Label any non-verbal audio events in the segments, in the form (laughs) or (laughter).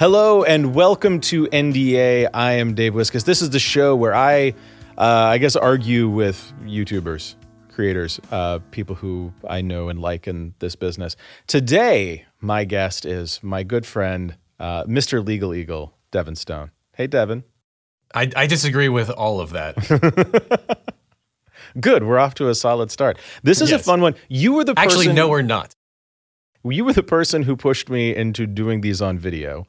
Hello and welcome to NDA. I am Dave Wiskus. This is the show where I, uh, I guess, argue with YouTubers, creators, uh, people who I know and like in this business. Today, my guest is my good friend, uh, Mr. Legal Eagle, Devin Stone. Hey, Devin. I, I disagree with all of that. (laughs) Good. We're off to a solid start. This is Yes. a fun one. You were the person, Actually, no, we're not. you were the person who pushed me into doing these on video.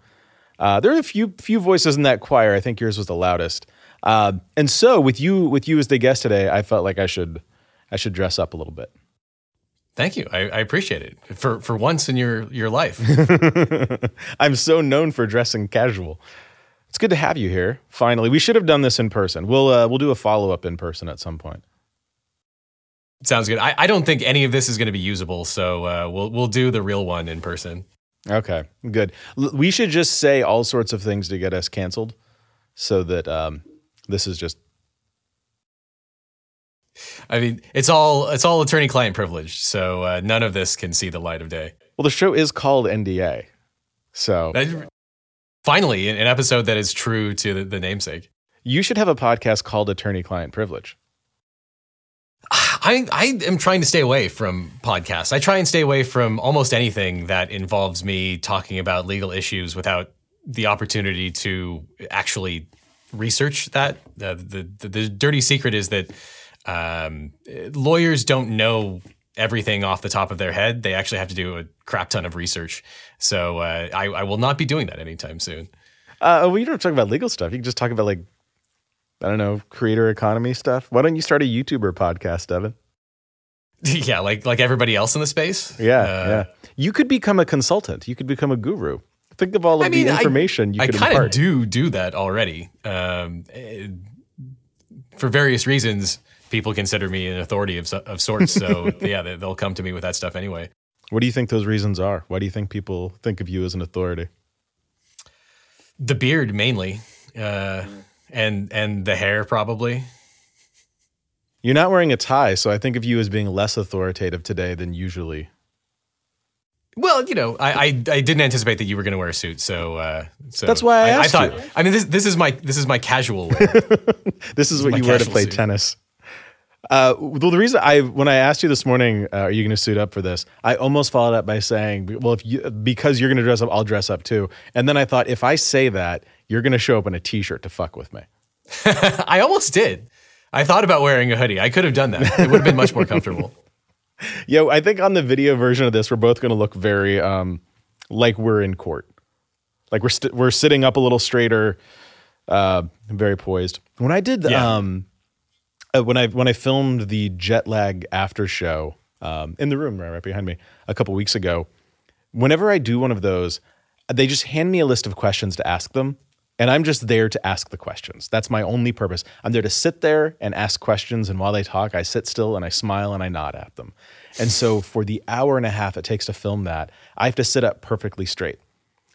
Uh, there are a few few voices in that choir. I think yours was the loudest. Uh, and so with you with you as the guest today, I felt like I should I should dress up a little bit. Thank you. I, I appreciate it for for once in your your life. (laughs) I'm so known for dressing casual. It's good to have you here. Finally, we should have done this in person. We'll uh, we'll do a follow up in person at some point. Sounds good. I, I don't think any of this is going to be usable, so uh, we'll we'll do the real one in person. Okay, good. L- we should just say all sorts of things to get us canceled, so that um, this is just I mean, it's all it's all attorney client privileged, so uh, none of this can see the light of day. well. The show is called NDA, so That- finally, an an episode that is true to the, the namesake. you should have a podcast called Attorney Client Privilege. I, I am trying to stay away from podcasts. I try and stay away from almost anything that involves me talking about legal issues without the opportunity to actually research that. The, the the dirty secret is that um, lawyers don't know everything off the top of their head. They actually have to do a crap ton of research. So uh, I, I will not be doing that anytime soon. Uh, you don't talk about legal stuff. You can just talk about like I don't know creator economy stuff. Why don't you start a YouTuber podcast, Devin? (laughs) yeah, like like everybody else in the space. Yeah, Uh, yeah. You could become a consultant. You could become a guru. Think of all of I mean, the I- information you I could kind of do do that already. Um, eh, for various reasons, people consider me an authority of, of sorts. So (laughs) yeah, they, they'll come to me with that stuff anyway. What do you think those reasons are? Why do you think people think of you as an authority? The beard mainly, uh, and and the hair probably. You're not wearing a tie, so I think of you as being less authoritative today than usually. Well, you know, I I, I didn't anticipate that you were going to wear a suit, so uh, so That's why I asked thought. you. I mean, this this is my this is my casual wear. (laughs) This is what my you wear to play suit. tennis. Uh, well, the reason I when I asked you this morning, uh, are you going to suit up for this? I almost followed up by saying, well, if you because you're going to dress up, I'll dress up too. And then I thought, if I say that, you're going to show up in a t-shirt to fuck with me. (laughs) I almost did. I thought about wearing a hoodie. I could have done that. It would have been much more comfortable. (laughs) Yo, I think on the video version of this, we're both going to look very um, like we're in court, like we're st- we're sitting up a little straighter, uh, very poised. When I did, Yeah. um, uh, when I when I filmed the jet lag after show um, in the room right, right behind me a couple weeks ago, whenever I do one of those, they just hand me a list of questions to ask them. And I'm just there to ask the questions. That's my only purpose. I'm there to sit there and ask questions. And while they talk, I sit still and I smile and I nod at them. And so for the hour and a half it takes to film that, I have to sit up perfectly straight.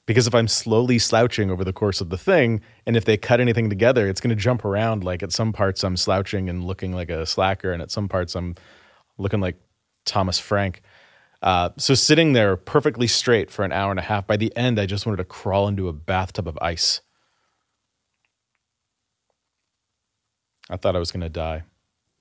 Because if I'm slowly slouching over the course of the thing, and if they cut anything together, it's going to jump around. Like at some parts, I'm slouching and looking like a slacker, and at some parts, I'm looking like Thomas Frank. Uh, so sitting there perfectly straight for an hour and a half, by the end, I just wanted to crawl into a bathtub of ice. I thought I was going to die. (laughs)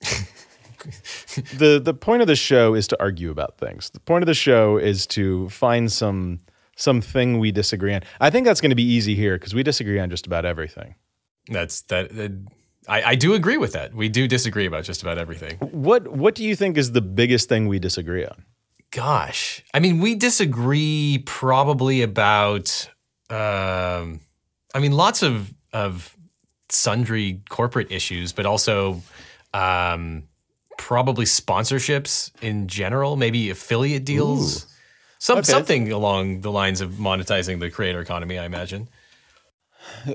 the The point of the show is to argue about things. The point of the show is to find some something we disagree on. I think that's going to be easy here because we disagree on just about everything. That's that. that I, I do agree with that. We do disagree about just about everything. What What do you think is the biggest thing we disagree on? Gosh, I mean, we disagree probably about. Um, I mean, lots of of sundry corporate issues, but also um, probably sponsorships in general, maybe affiliate deals, some Okay. something along the lines of monetizing the creator economy. I imagine.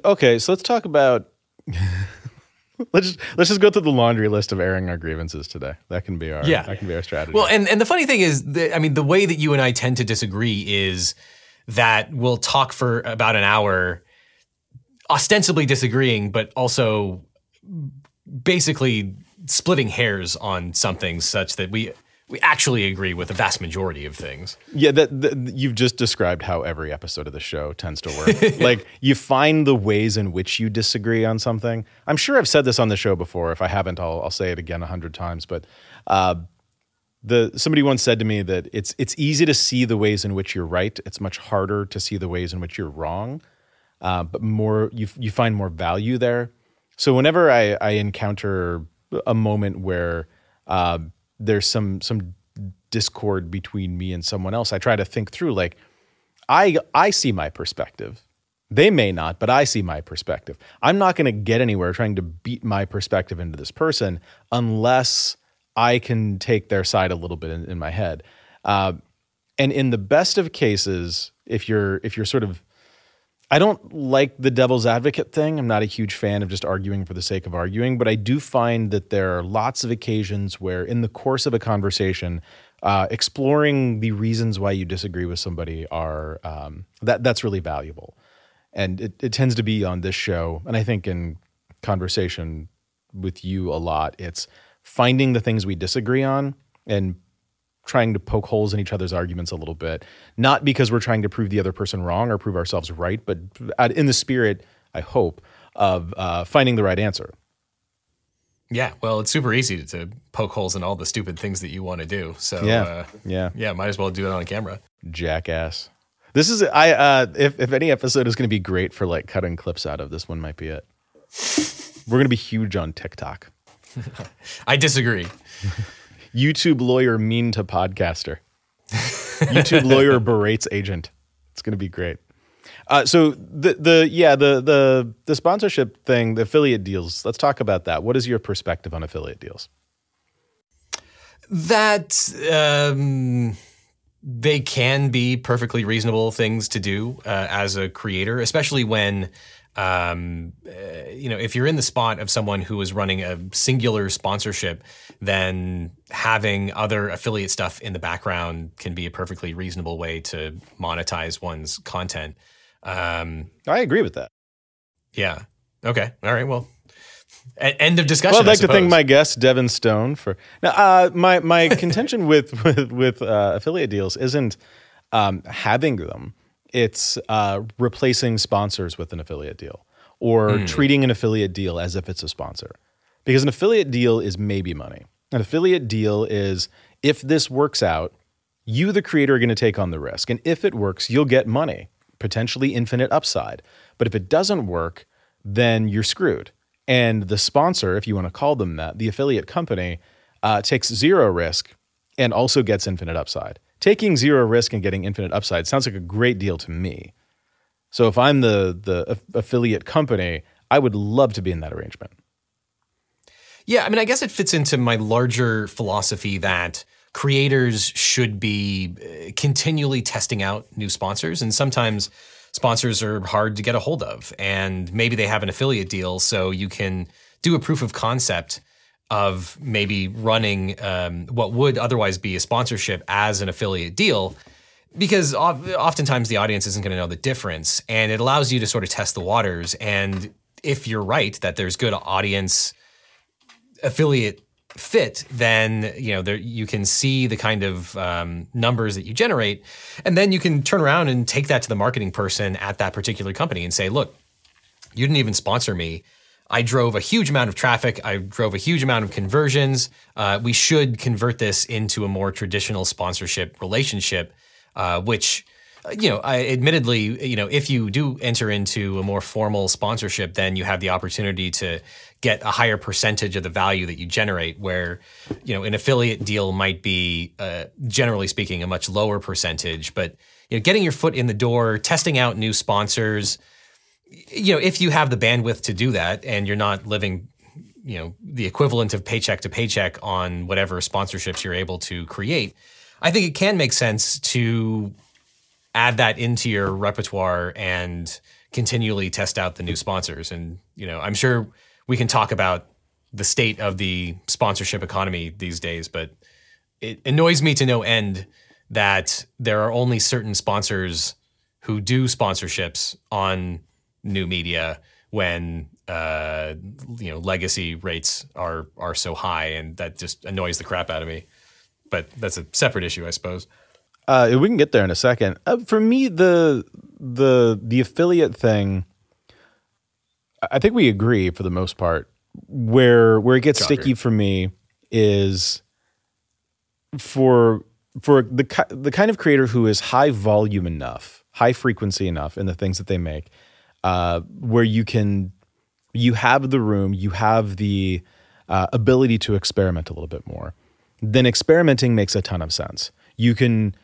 Okay, so let's talk about. (laughs) let's just, let's just go through the laundry list of airing our grievances today. That can be our Yeah. that can be our strategy. Well, and, and the funny thing is, that, I mean, the way that you and I tend to disagree is that we'll talk for about an hour, ostensibly disagreeing, but also basically splitting hairs on something such that we we actually agree with the vast majority of things. Yeah, that, that you've just described how every episode of the show tends to work. (laughs) like you find the ways in which you disagree on something. I'm sure I've said this on the show before. If I haven't, I'll, I'll say it again a hundred times. But uh, the somebody once said to me that it's it's easy to see the ways in which you're right. It's much harder to see the ways in which you're wrong. Uh, but more you you find more value there. So whenever I, I encounter a moment where uh, there's some some discord between me and someone else, I try to think through like I I see my perspective. They may not, but I see my perspective. I'm not going to get anywhere trying to beat my perspective into this person unless I can take their side a little bit in, in my head. Uh, and in the best of cases, if you're if you're sort of I don't like the devil's advocate thing. I'm not a huge fan of just arguing for the sake of arguing, but I do find that there are lots of occasions where, in the course of a conversation, uh, exploring the reasons why you disagree with somebody are um, that that's really valuable, and it, it tends to be on this show, and I think in conversation with you a lot, it's finding the things we disagree on and trying to poke holes in each other's arguments a little bit, not because we're trying to prove the other person wrong or prove ourselves right, but in the spirit, I hope, of uh, finding the right answer. Yeah, well, it's super easy to poke holes in all the stupid things that you want to do. So yeah, uh, yeah, yeah, might as well do it on camera. Jackass. This is I. Uh, if if any episode is going to be great for like cutting clips out of, this one might be it. We're going to be huge on TikTok. (laughs) I disagree. (laughs) YouTube lawyer mean to podcaster. YouTube lawyer (laughs) berates agent. It's going to be great. Uh, so the the yeah the the the sponsorship thing, the affiliate deals. Let's talk about that. What is your perspective on affiliate deals? That um, they can be perfectly reasonable things to do uh, as a creator, especially when um, uh, you know, if you're in the spot of someone who is running a singular sponsorship, then having other affiliate stuff in the background can be a perfectly reasonable way to monetize one's content. Um, I agree with that. Yeah. Okay. All right. Well, end of discussion. Well, I'd like to thank my guest Devin Stone for now. Uh, my my contention with (laughs) with, with uh, affiliate deals isn't um, having them it's uh, replacing sponsors with an affiliate deal or mm. treating an affiliate deal as if it's a sponsor. Because an affiliate deal is maybe money. An affiliate deal is if this works out, you, the creator, are going to take on the risk. And if it works, you'll get money, potentially infinite upside. But if it doesn't work, then you're screwed. And the sponsor, if you want to call them that, the affiliate company, uh, takes zero risk and also gets infinite upside taking zero risk and getting infinite upside sounds like a great deal to me. So if I'm the the affiliate company, I would love to be in that arrangement. Yeah, I mean, I guess it fits into my larger philosophy that creators should be uh, continually testing out new sponsors, and sometimes sponsors are hard to get a hold of, and maybe they have an affiliate deal, so you can do a proof of concept of maybe running um, what would otherwise be a sponsorship as an affiliate deal because oftentimes the audience isn't going to know the difference and it allows you to sort of test the waters. And if you're right that there's good audience affiliate fit then you know there, you can see the kind of um, numbers that you generate and then you can turn around and take that to the marketing person at that particular company and say look you didn't even sponsor me I drove a huge amount of traffic. I drove a huge amount of conversions. Uh, we should convert this into a more traditional sponsorship relationship, uh, which, uh, you know, I, admittedly, you know, if you do enter into a more formal sponsorship, then you have the opportunity to get a higher percentage of the value that you generate. Where, you know, an affiliate deal might be, uh, generally speaking, a much lower percentage. But you know, getting your foot in the door, testing out new sponsors you know, if you have the bandwidth to do that and you're not living, you know, the equivalent of paycheck to paycheck on whatever sponsorships you're able to create, I think it can make sense to add that into your repertoire and continually test out the new sponsors. And, you know, I'm sure we can talk about the state of the sponsorship economy these days, but it annoys me to no end that there are only certain sponsors who do sponsorships on new media when uh, you know legacy rates are are so high, and that just annoys the crap out of me. but that's a separate issue, I suppose. Uh, we can get there in a second. Uh, for me, the the the affiliate thing, I think we agree for the most part. Where where it gets Shocker. sticky for me is for for the the kind of creator who is high volume enough, high frequency enough in the things that they make, uh, where you can you have the room, you have the uh, ability to experiment a little bit more. Then experimenting makes a ton of sense. You can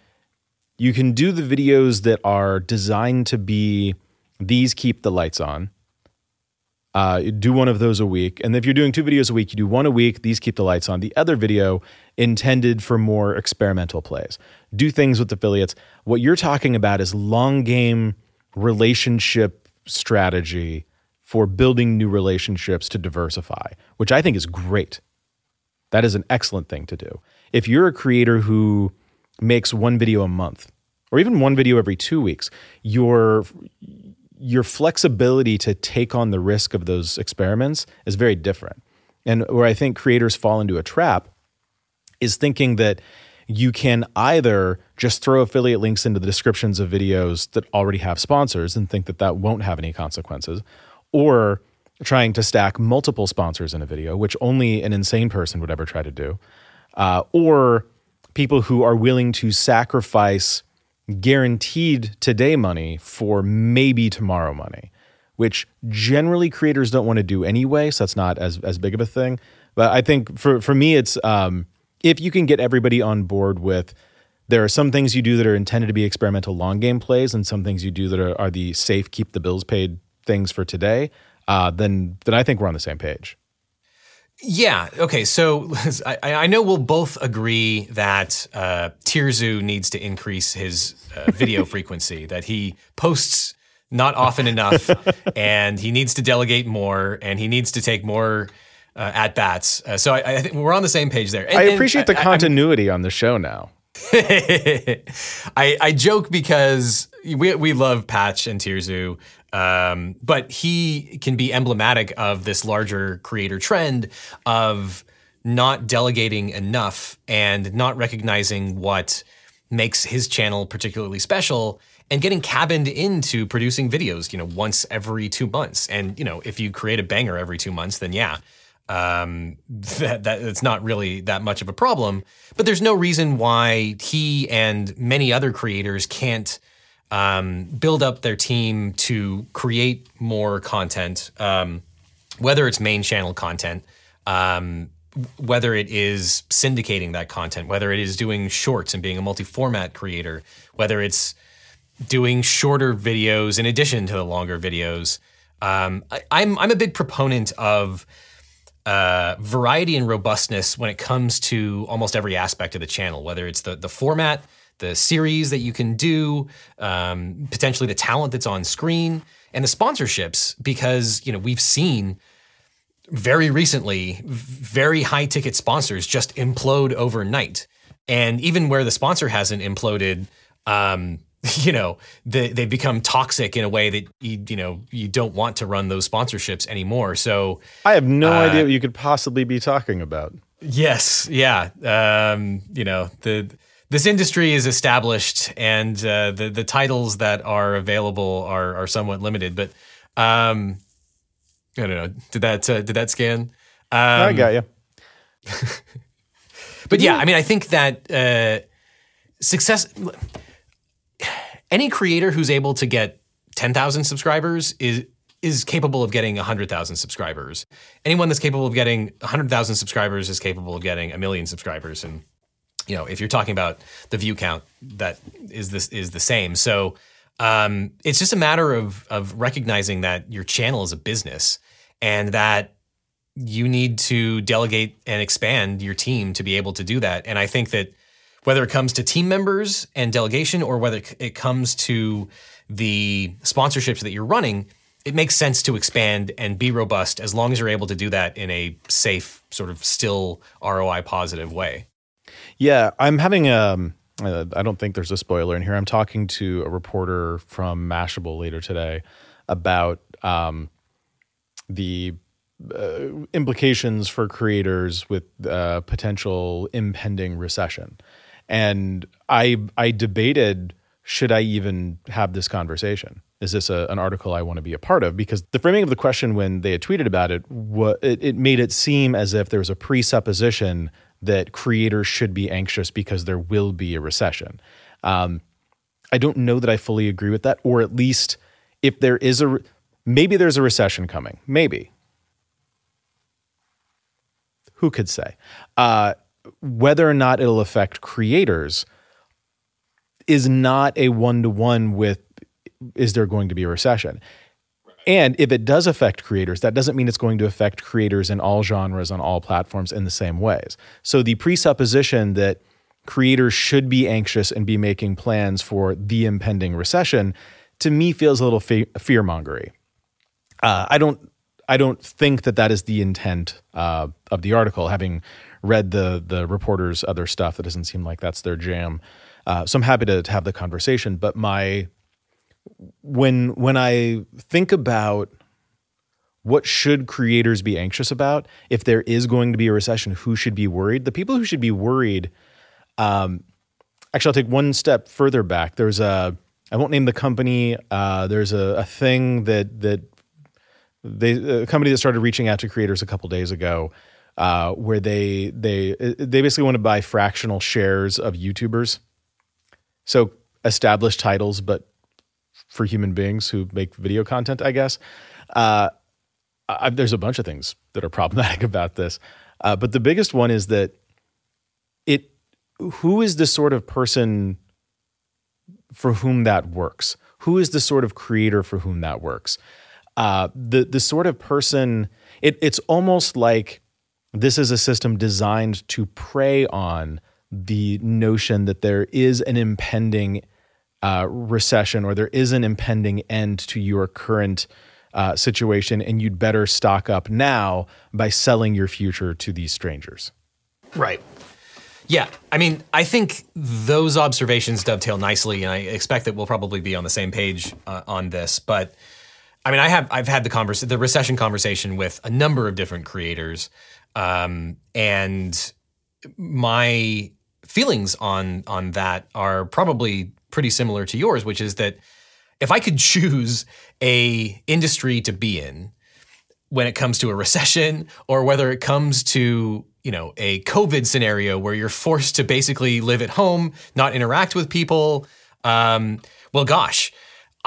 you can do the videos that are designed to be these keep the lights on. Uh, do one of those a week. And if you're doing two videos a week, you do one a week, these keep the lights on. The other video intended for more experimental plays. Do things with affiliates. What you're talking about is long game relationship strategy for building new relationships to diversify, which I think is great. That is an excellent thing to do. If you're a creator who makes one video a month or even one video every 2 weeks, your your flexibility to take on the risk of those experiments is very different. And where I think creators fall into a trap is thinking that you can either just throw affiliate links into the descriptions of videos that already have sponsors and think that that won't have any consequences, or trying to stack multiple sponsors in a video, which only an insane person would ever try to do, uh, or people who are willing to sacrifice guaranteed today money for maybe tomorrow money, which generally creators don't want to do anyway. So that's not as as big of a thing. But I think for for me, it's um, if you can get everybody on board with there are some things you do that are intended to be experimental long game plays, and some things you do that are, are the safe keep the bills paid things for today. Uh, then then I think we're on the same page. Yeah. Okay. So (laughs) I, I know we'll both agree that uh, TierZoo needs to increase his uh, video (laughs) frequency. That he posts not often enough, (laughs) and he needs to delegate more, and he needs to take more uh, at bats. Uh, so I, I think we're on the same page there. And- I and appreciate the I- I- continuity on the show now. (laughs) I, I joke because we, we love Patch and TierZoo, um, but he can be emblematic of this larger creator trend of not delegating enough and not recognizing what makes his channel particularly special and getting cabined into producing videos, you know, once every two months. And, you know, if you create a banger every two months, then yeah, um, that, that it's not really that much of a problem. But there's no reason why he and many other creators can't um, build up their team to create more content, um, whether it's main channel content, um, whether it is syndicating that content, whether it is doing shorts and being a multi-format creator, whether it's doing shorter videos in addition to the longer videos. Um, I, I'm I'm a big proponent of uh, variety and robustness when it comes to almost every aspect of the channel, whether it's the the format, the series that you can do, um, potentially the talent that's on screen, and the sponsorships. Because you know we've seen very recently very high ticket sponsors just implode overnight, and even where the sponsor hasn't imploded. Um, (laughs) you know they, they've become toxic in a way that you, you know you don't want to run those sponsorships anymore so I have no idea what you could possibly be talking about. Yes, yeah. Um, you know, the this industry is established, and uh, the the titles that are available are are somewhat limited. But um, I don't know. Did that uh, did that scan? Um, I got (laughs) you. but yeah, I mean, I think that uh, success. Any creator who's able to get ten thousand subscribers is is capable of getting hundred thousand subscribers. Anyone that's capable of getting hundred thousand subscribers is capable of getting a million subscribers. And you know, if you're talking about the view count, that is this is the same. So um, it's just a matter of of recognizing that your channel is a business and that you need to delegate and expand your team to be able to do that. And I think that whether it comes to team members and delegation or whether it comes to the sponsorships that you're running, it makes sense to expand and be robust as long as you're able to do that in a safe, sort of still ROI positive way. Yeah, I'm having um uh, I don't think there's a spoiler in here. I'm talking to a reporter from Mashable later today about um the uh, implications for creators with uh, potential impending recession, and I I debated should I even have this conversation? Is this a, an article I want to be a part of? Because the framing of the question when they had tweeted about it, what, it, it made it seem as if there was a presupposition that creators should be anxious because there will be a recession. Um, I don't know that I fully agree with that, or at least if there is a maybe there's a recession coming, maybe. Who could say? Uh, whether or not it'll affect creators is not a one to one with is there going to be a recession? And if it does affect creators, that doesn't mean it's going to affect creators in all genres on all platforms in the same ways. So the presupposition that creators should be anxious and be making plans for the impending recession to me feels a little fe- fear mongery. Uh, I don't I don't think that that is the intent uh, of the article. Having read the the reporters' other stuff, that doesn't seem like that's their jam. Uh, so I'm happy to, to have the conversation. But my when when I think about what should creators be anxious about if there is going to be a recession, who should be worried? The people who should be worried. Um, actually, I'll take one step further back. There's a I won't name the company. Uh, there's a, a thing that that they a company that started reaching out to creators a couple days ago, uh, where they they they basically want to buy fractional shares of YouTubers. So established titles, but for human beings who make video content, I guess. Uh, I, there's a bunch of things that are problematic (laughs) about this, uh, but the biggest one is that it. Who is the sort of person for whom that works? Who is the sort of creator for whom that works? Uh, the the sort of person. It, it's almost like this is a system designed to prey on the notion that there is an impending uh, recession or there is an impending end to your current uh, situation, and you'd better stock up now by selling your future to these strangers. Right. Yeah, I mean, I think those observations dovetail nicely, and I expect that we'll probably be on the same page uh, on this. But I mean, I have I've had the converse the recession conversation with a number of different creators, um, and my feelings on on that are probably pretty similar to yours, which is that if I could (laughs) choose a industry to be in when it comes to a recession or whether it comes to you know a covid scenario where you're forced to basically live at home not interact with people um, well gosh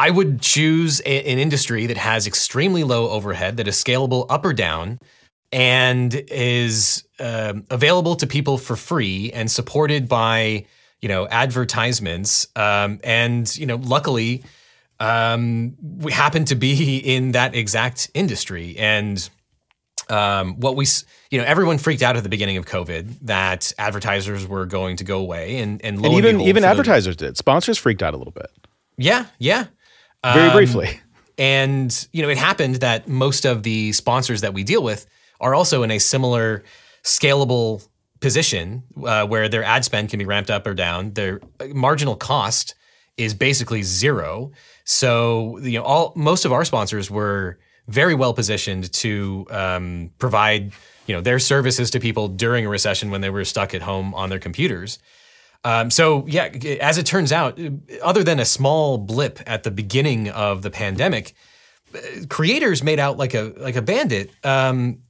i would choose a, an industry that has extremely low overhead that is scalable up or down and is um, available to people for free and supported by you know advertisements um, and you know luckily um, we happen to be (laughs) in that exact industry. And um, what we you know everyone freaked out at the beginning of covid that advertisers were going to go away and and, and even behold, even advertisers the, did. Sponsors freaked out a little bit. Yeah yeah very um, briefly and you know it happened that most of the sponsors that we deal with are also in a similar scalable position uh, where their ad spend can be ramped up or down. Their marginal cost is basically zero. So you know, all most of our sponsors were very well positioned to um, provide you know their services to people during a recession when they were stuck at home on their computers. Um, so yeah, as it turns out, other than a small blip at the beginning of the pandemic, creators made out like a like a bandit. Um,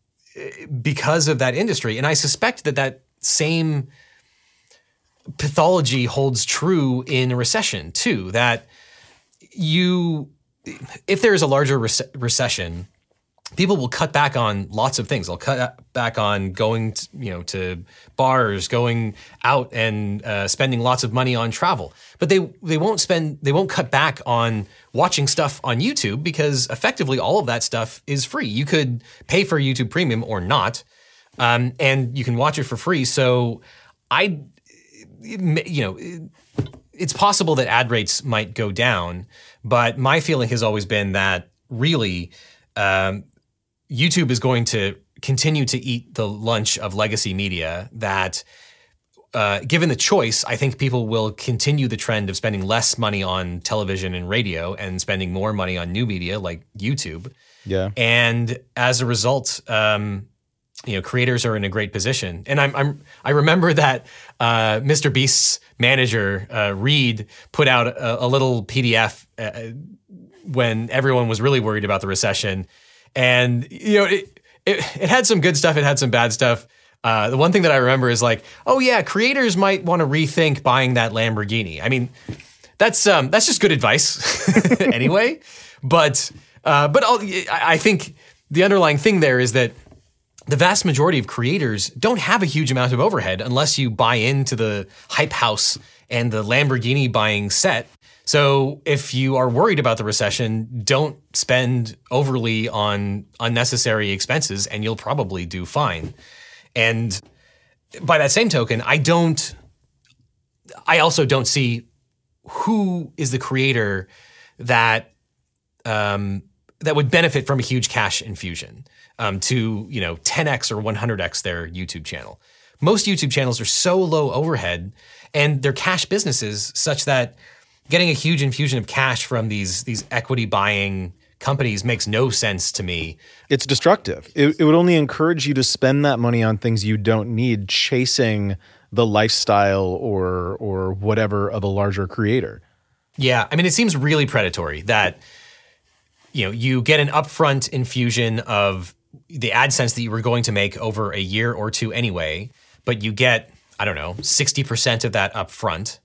because of that industry. And I suspect that that same pathology holds true in a recession too. That you, if there is a larger rec- recession, people will cut back on lots of things. They'll cut back on going, to, you know, to bars, going out and uh, spending lots of money on travel. But they they won't spend they won't cut back on watching stuff on YouTube because effectively all of that stuff is free. You could pay for YouTube Premium or not, um, and you can watch it for free. So I, you know. It's possible that ad rates might go down, but my feeling has always been that really um, YouTube is going to continue to eat the lunch of legacy media that uh, given the choice, I think people will continue the trend of spending less money on television and radio and spending more money on new media like YouTube. Yeah. And as a result, um, you know, creators are in a great position. And I'm, I'm I remember that uh, Mr. Beast's manager uh, Reed put out a, a little PDF uh, when everyone was really worried about the recession, and you know, it, it, it had some good stuff, it had some bad stuff. Uh, the one thing that I remember is like, oh yeah, creators might want to rethink buying that Lamborghini. I mean, that's um, that's just good advice (laughs) anyway. But uh, but I'll, I think the underlying thing there is that the vast majority of creators don't have a huge amount of overhead unless you buy into the hype house and the Lamborghini buying set. So if you are worried about the recession, don't spend overly on unnecessary expenses and you'll probably do fine. And by that same token, I don't I also don't see who is the creator that um, that would benefit from a huge cash infusion um, to you know 10x or 100x their YouTube channel. Most YouTube channels are so low overhead and they're cash businesses such that getting a huge infusion of cash from these these equity buying companies makes no sense to me. It's destructive. It, it would only encourage you to spend that money on things you don't need, chasing the lifestyle or or whatever of a larger creator. Yeah, I mean, it seems really predatory that you know you get an upfront infusion of the AdSense that you were going to make over a year or two anyway, but you get I don't know sixty percent of that upfront,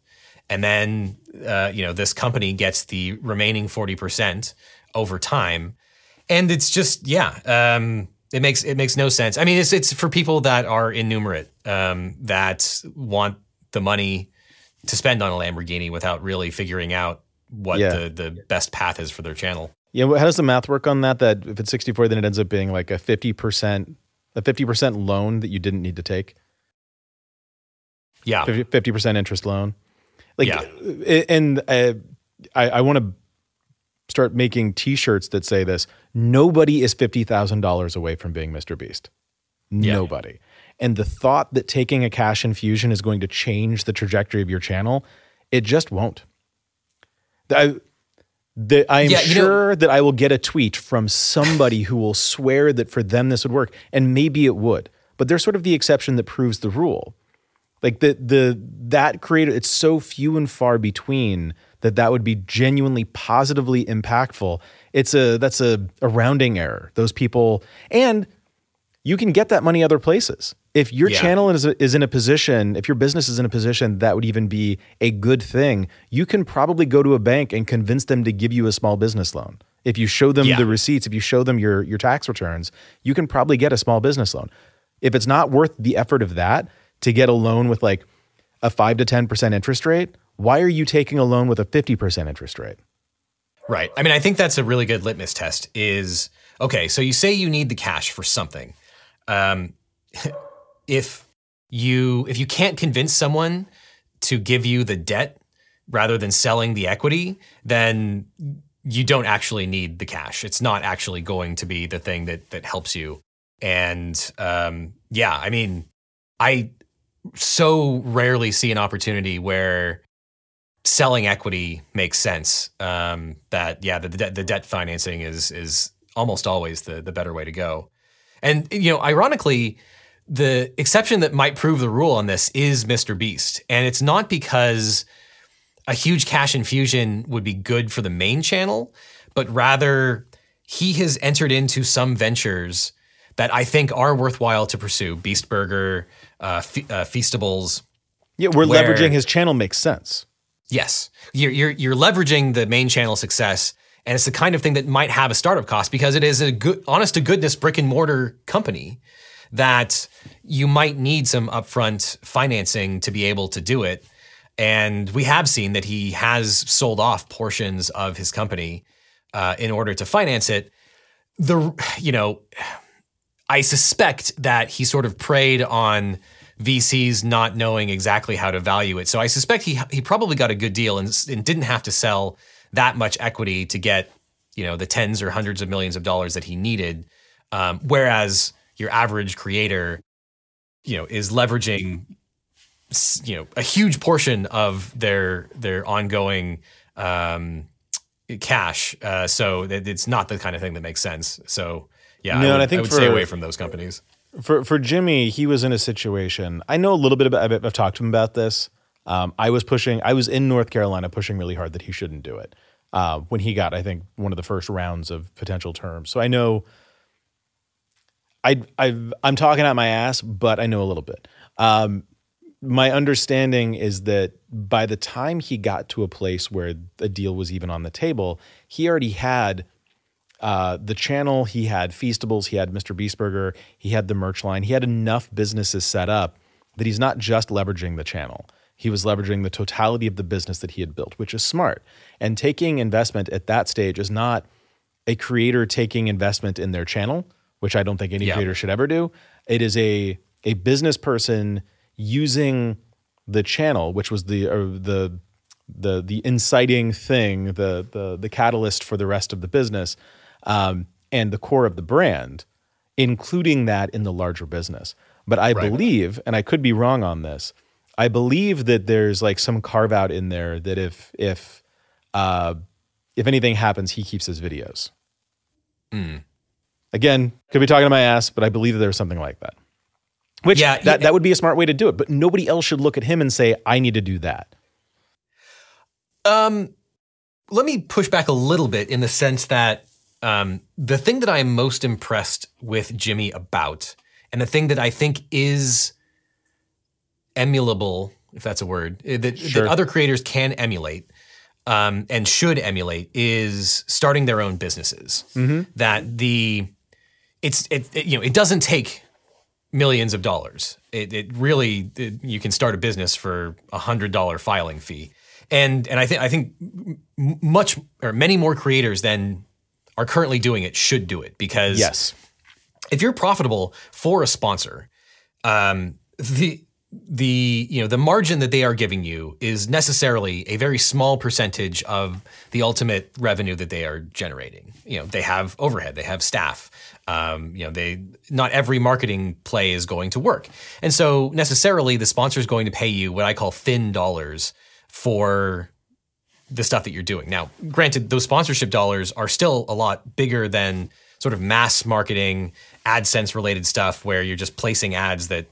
and then uh, you know this company gets the remaining forty percent over time, and it's just yeah, um, it makes it makes no sense. I mean, it's it's for people that are innumerate um, that want the money to spend on a Lamborghini without really figuring out what yeah. the the best path is for their channel. Yeah, how does the math work on that? That if it's 64, then it ends up being like a 50% a 50% loan that you didn't need to take. Yeah, 50 percent interest loan. Like, yeah. and uh, I, I want to start making T-shirts that say this: Nobody is fifty thousand dollars away from being Mr. Beast. Nobody. Yeah. And the thought that taking a cash infusion is going to change the trajectory of your channel, it just won't. I, that I am yeah, sure know, that I will get a tweet from somebody who will swear that for them this would work, and maybe it would. But they're sort of the exception that proves the rule. Like the the that creator, it's so few and far between that that would be genuinely positively impactful. It's a that's a, a rounding error. Those people and you can get that money other places. If your yeah. channel is, is in a position, if your business is in a position that would even be a good thing, you can probably go to a bank and convince them to give you a small business loan. If you show them yeah. the receipts, if you show them your, your tax returns, you can probably get a small business loan. If it's not worth the effort of that to get a loan with like a 5 to 10% interest rate, why are you taking a loan with a 50% interest rate? Right. I mean, I think that's a really good litmus test is okay, so you say you need the cash for something um, (laughs) if you if you can't convince someone to give you the debt rather than selling the equity, then you don't actually need the cash. It's not actually going to be the thing that that helps you. And um, yeah, I mean, I so rarely see an opportunity where selling equity makes sense. Um, that yeah, the, the, the debt financing is is almost always the the better way to go. And you know, ironically, the exception that might prove the rule on this is Mr. Beast, and it's not because a huge cash infusion would be good for the main channel, but rather he has entered into some ventures that I think are worthwhile to pursue. Beast Burger, uh, Fe- uh, Feastables. Yeah, we're where, leveraging his channel makes sense. Yes, you're, you're you're leveraging the main channel success and it's the kind of thing that might have a startup cost because it is a good, honest to goodness brick and mortar company that you might need some upfront financing to be able to do it. And we have seen that he has sold off portions of his company uh, in order to finance it. The you know, I suspect that he sort of preyed on VCs not knowing exactly how to value it. So I suspect he he probably got a good deal and, and didn't have to sell that much equity to get you know the tens or hundreds of millions of dollars that he needed um, whereas your average creator you know is leveraging you know a huge portion of their their ongoing um, cash. Uh, so it's not the kind of thing that makes sense. So yeah, no, I would, I think I would for, stay away from those companies. For for Jimmy, he was in a situation. I know a little bit about. I've talked to him about this. Um, I was pushing. I was in North Carolina pushing really hard that he shouldn't do it uh, when he got. I think one of the first rounds of potential terms. So I know. I I I'm talking out my ass, but I know a little bit. Um, my understanding is that by the time he got to a place where a deal was even on the table, he already had uh, the channel, he had Feastables, he had Mr. Beast Burger, he had the merch line, he had enough businesses set up that he's not just leveraging the channel. He was leveraging the totality of the business that he had built, which is smart. And taking investment at that stage is not a creator taking investment in their channel, which I don't think any yeah. creator should ever do. It is a a business person using the channel, which was the uh, the the the inciting thing, the the the catalyst for the rest of the business, um, and the core of the brand, including that in the larger business. But I right. believe, and I could be wrong on this, I believe that there's like some carve out in there that if if uh, if anything happens, he keeps his videos. Mm. Again, could be talking to my ass, but I believe that there's something like that. Which yeah, that, that would be a smart way to do it, but nobody else should look at him and say, I need to do that. Um, let me push back a little bit in the sense that um, the thing that I'm most impressed with Jimmy about, and the thing that I think is emulable, if that's a word, eh, that, sure. that other creators can emulate um, and should emulate, is starting their own businesses. Mm-hmm. That the it's it, it, you know it doesn't take millions of dollars. It, it really it, you can start a business for a hundred dollar filing fee, and and I think I think much or many more creators than are currently doing it should do it because yes, if you're profitable for a sponsor, um, the the you know the margin that they are giving you is necessarily a very small percentage of the ultimate revenue that they are generating. You know they have overhead, they have staff, um, you know, they not every marketing play is going to work, and so necessarily the sponsor is going to pay you what I call thin dollars for the stuff that you're doing. Now, granted, those sponsorship dollars are still a lot bigger than sort of mass marketing, AdSense related stuff where you're just placing ads that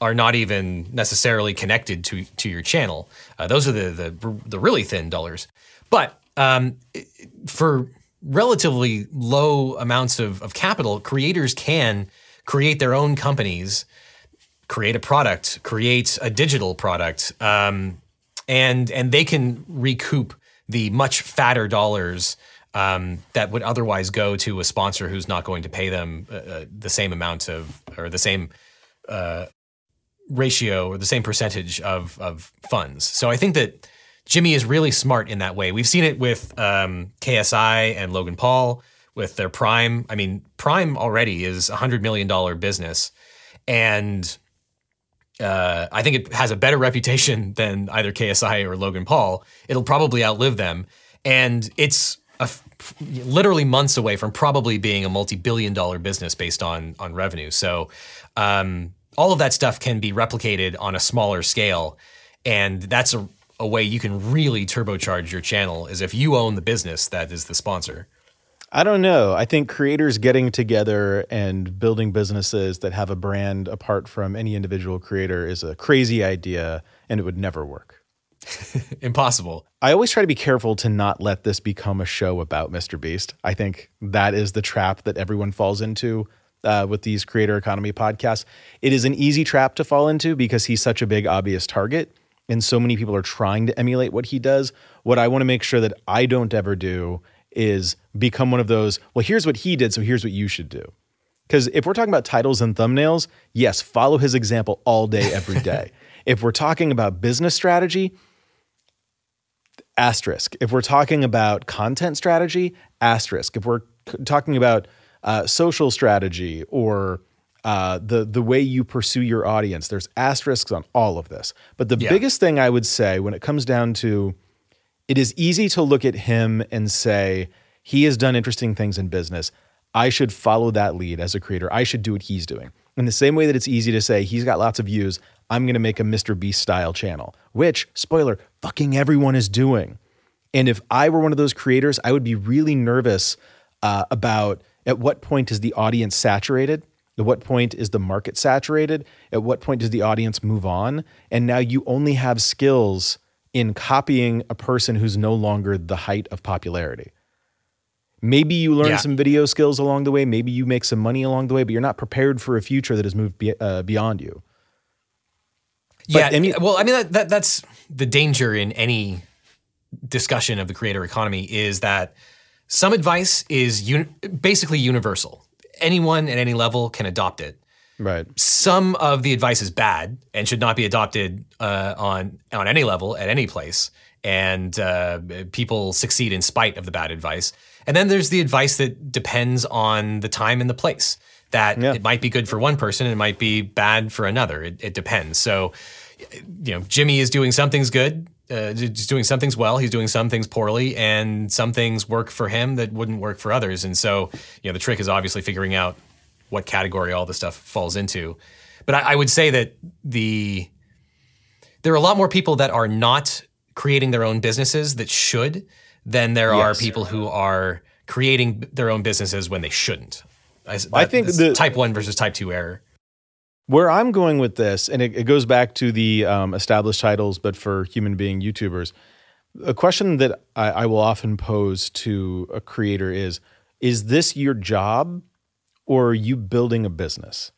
are not even necessarily connected to to your channel. Uh, those are the, the the really thin dollars. But um, for relatively low amounts of, of capital, creators can create their own companies, create a product, create a digital product, um, and and they can recoup the much fatter dollars um, that would otherwise go to a sponsor who's not going to pay them uh, uh the same amount of or the same uh, ratio or the same percentage of of funds. So I think that Jimmy is really smart in that way. We've seen it with um, KSI and Logan Paul with their Prime. I mean, Prime already is a hundred million dollar business, and uh, I think it has a better reputation (laughs) than either KSI or Logan Paul. It'll probably outlive them, and it's literally months away from probably being a multi-billion dollar business based on on revenue. So. Um, all of that stuff can be replicated on a smaller scale, and that's a a way you can really turbocharge your channel is if you own the business that is the sponsor. I don't know. I think creators getting together and building businesses that have a brand apart from any individual creator is a crazy idea and it would never work. (laughs) Impossible. I always try to be careful to not let this become a show about Mr. Beast. I think that is the trap that everyone falls into uh, with these creator economy podcasts. It is an easy trap to fall into because he's such a big, obvious target and so many people are trying to emulate what he does. What I want to make sure that I don't ever do is become one of those, well, here's what he did, so here's what you should do. Because if we're talking about titles and thumbnails, yes, follow his example all day, every day. (laughs) if we're talking about business strategy, asterisk. If we're talking about content strategy, asterisk. If we're talking about uh, social strategy or uh, the the way you pursue your audience. There's asterisks on all of this. But the yeah. biggest thing I would say when it comes down to it is easy to look at him and say he has done interesting things in business. I should follow that lead as a creator. I should do what he's doing. In the same way that it's easy to say he's got lots of views, I'm going to make a Mr. Beast style channel, which, spoiler, fucking everyone is doing. And if I were one of those creators, I would be really nervous uh, about at what point is the audience saturated? At what point is the market saturated? At what point does the audience move on? And now you only have skills in copying a person who's no longer the height of popularity. Maybe you learn Yeah. some video skills along the way. Maybe you make some money along the way, but you're not prepared for a future that has moved be, uh, beyond you. yeah. I mean- well, I mean that, that that's the danger in any discussion of the creator economy is that some advice is uni- basically universal. Anyone at any level can adopt it. Right. Some of the advice is bad and should not be adopted uh, on on any level at any place. And uh, people succeed in spite of the bad advice. And then there's the advice that depends on the time and the place. That Yeah. it might be good for one person, and it might be bad for another. It, it depends. So, you know, Jimmy is doing some things good, uh, just doing some things well. He's doing some things poorly, and some things work for him that wouldn't work for others. And so, you know, the trick is obviously figuring out what category all this stuff falls into. But I, I would say that the there are a lot more people that are not creating their own businesses that should than there are people who are creating their own businesses when they shouldn't. I, I think the- type one versus type two error. Where I'm going with this, and it, it goes back to the um, established titles, but for human being YouTubers, a question that I, I will often pose to a creator is Is this your job or are you building a business?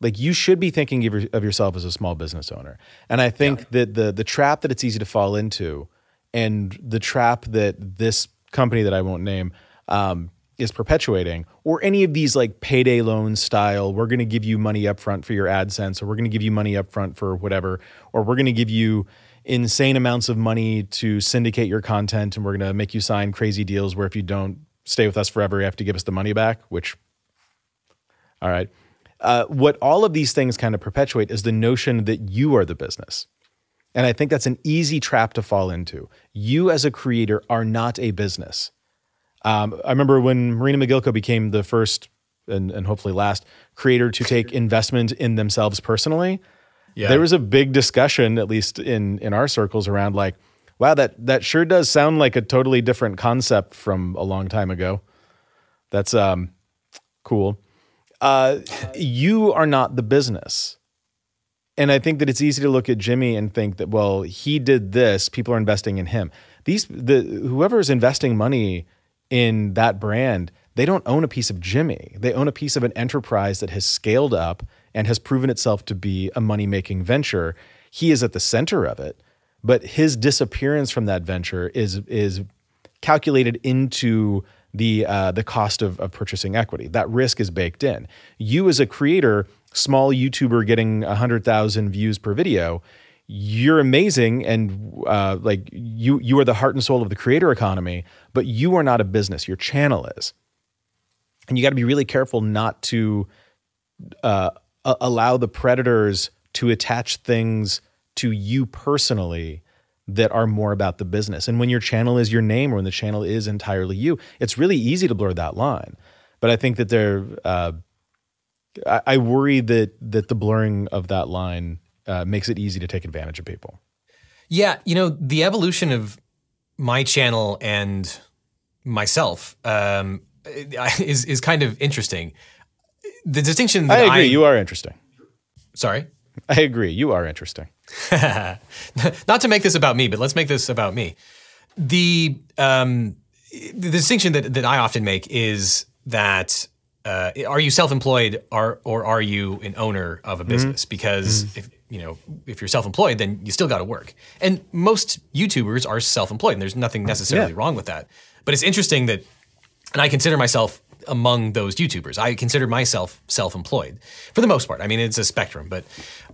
Like you should be thinking of, your, of yourself as a small business owner. And I think that the, the trap that it's easy to fall into and the trap that this company that I won't name um, is perpetuating, or any of these like payday loan style, we're going to give you money up front for your AdSense, or we're going to give you money up front for whatever, or we're going to give you insane amounts of money to syndicate your content, and we're going to make you sign crazy deals where if you don't stay with us forever, you have to give us the money back, which, all right. Uh, what all of these things kind of perpetuate is the notion that you are the business. And I think that's an easy trap to fall into. You, as a creator, are not a business. Um, I remember when Marina Mogilko became the first and, and hopefully last creator to take investment in themselves personally. Yeah. There was a big discussion, at least in in our circles, around like, wow, that that sure does sound like a totally different concept from a long time ago. That's um, cool. Uh, you are not the business. And I think that it's easy to look at Jimmy and think that, well, he did this. People are investing in him. These, the whoever is investing money in that brand, they don't own a piece of Jimmy. They own a piece of an enterprise that has scaled up and has proven itself to be a money making venture. He is at the center of it, but his disappearance from that venture is is calculated into the uh, the cost of, of purchasing equity. That risk is baked in. You as a creator, small YouTuber getting hundred thousand views per video, you're amazing and uh, like you you are the heart and soul of the creator economy. But you are not a business. Your channel is, and you got to be really careful not to uh, allow the predators to attach things to you personally that are more about the business. And when your channel is your name or when the channel is entirely you, it's really easy to blur that line. But I think that there, uh, I, I worry that that the blurring of that line uh, makes it easy to take advantage of people. Yeah, you know, the evolution of my channel and myself um, (laughs) is is kind of interesting. The distinction that I agree. you are interesting. sorry, I agree. You are interesting. (laughs) not to make this about me, but let's make this about me. The um, the distinction that that I often make is that uh, are you self-employed or or are you an owner of a business? Because if you know if you're self-employed, then you still got to work. And most YouTubers are self-employed, and there's nothing necessarily Yeah. wrong with that. But it's interesting that, and I consider myself among those YouTubers. I consider myself self-employed for the most part. I mean, it's a spectrum, but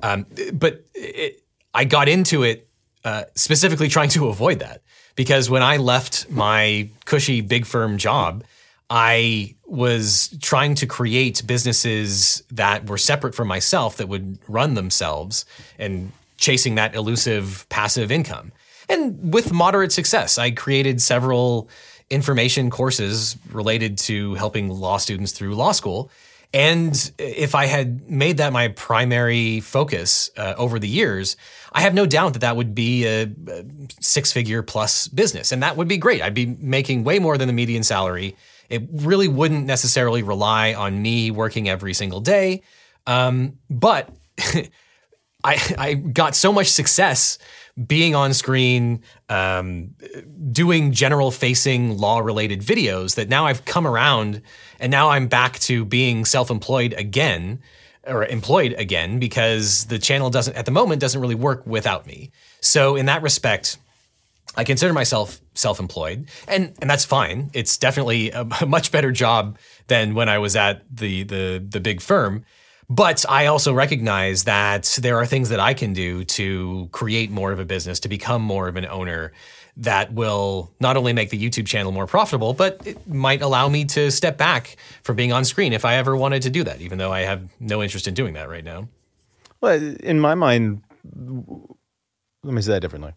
um, but it, I got into it uh, specifically trying to (laughs) avoid that because when I left my cushy big firm job, I was trying to create businesses that were separate from myself that would run themselves and chasing that elusive passive income. And with moderate success, I created several information courses related to helping law students through law school. And if I had made that my primary focus uh, over the years, I have no doubt that that would be a, six figure plus business. And that would be great. I'd be making way more than the median salary. It really wouldn't necessarily rely on me working every single day. Um, but (laughs) I, I got so much success being on screen, um, doing general facing law related videos that now I've come around and now I'm back to being self employed again or employed again because the channel doesn't, at the moment, doesn't really work without me. So, in that respect, I consider myself self-employed, and and that's fine. It's definitely (laughs) a, much better job than when I was at the the the big firm. But I also recognize that there are things that I can do to create more of a business, to become more of an owner that will not only make the YouTube channel more profitable, but it might allow me to step back from being on screen if I ever wanted to do that, even though I have no interest in doing that right now. Well, in my mind, let me say that differently.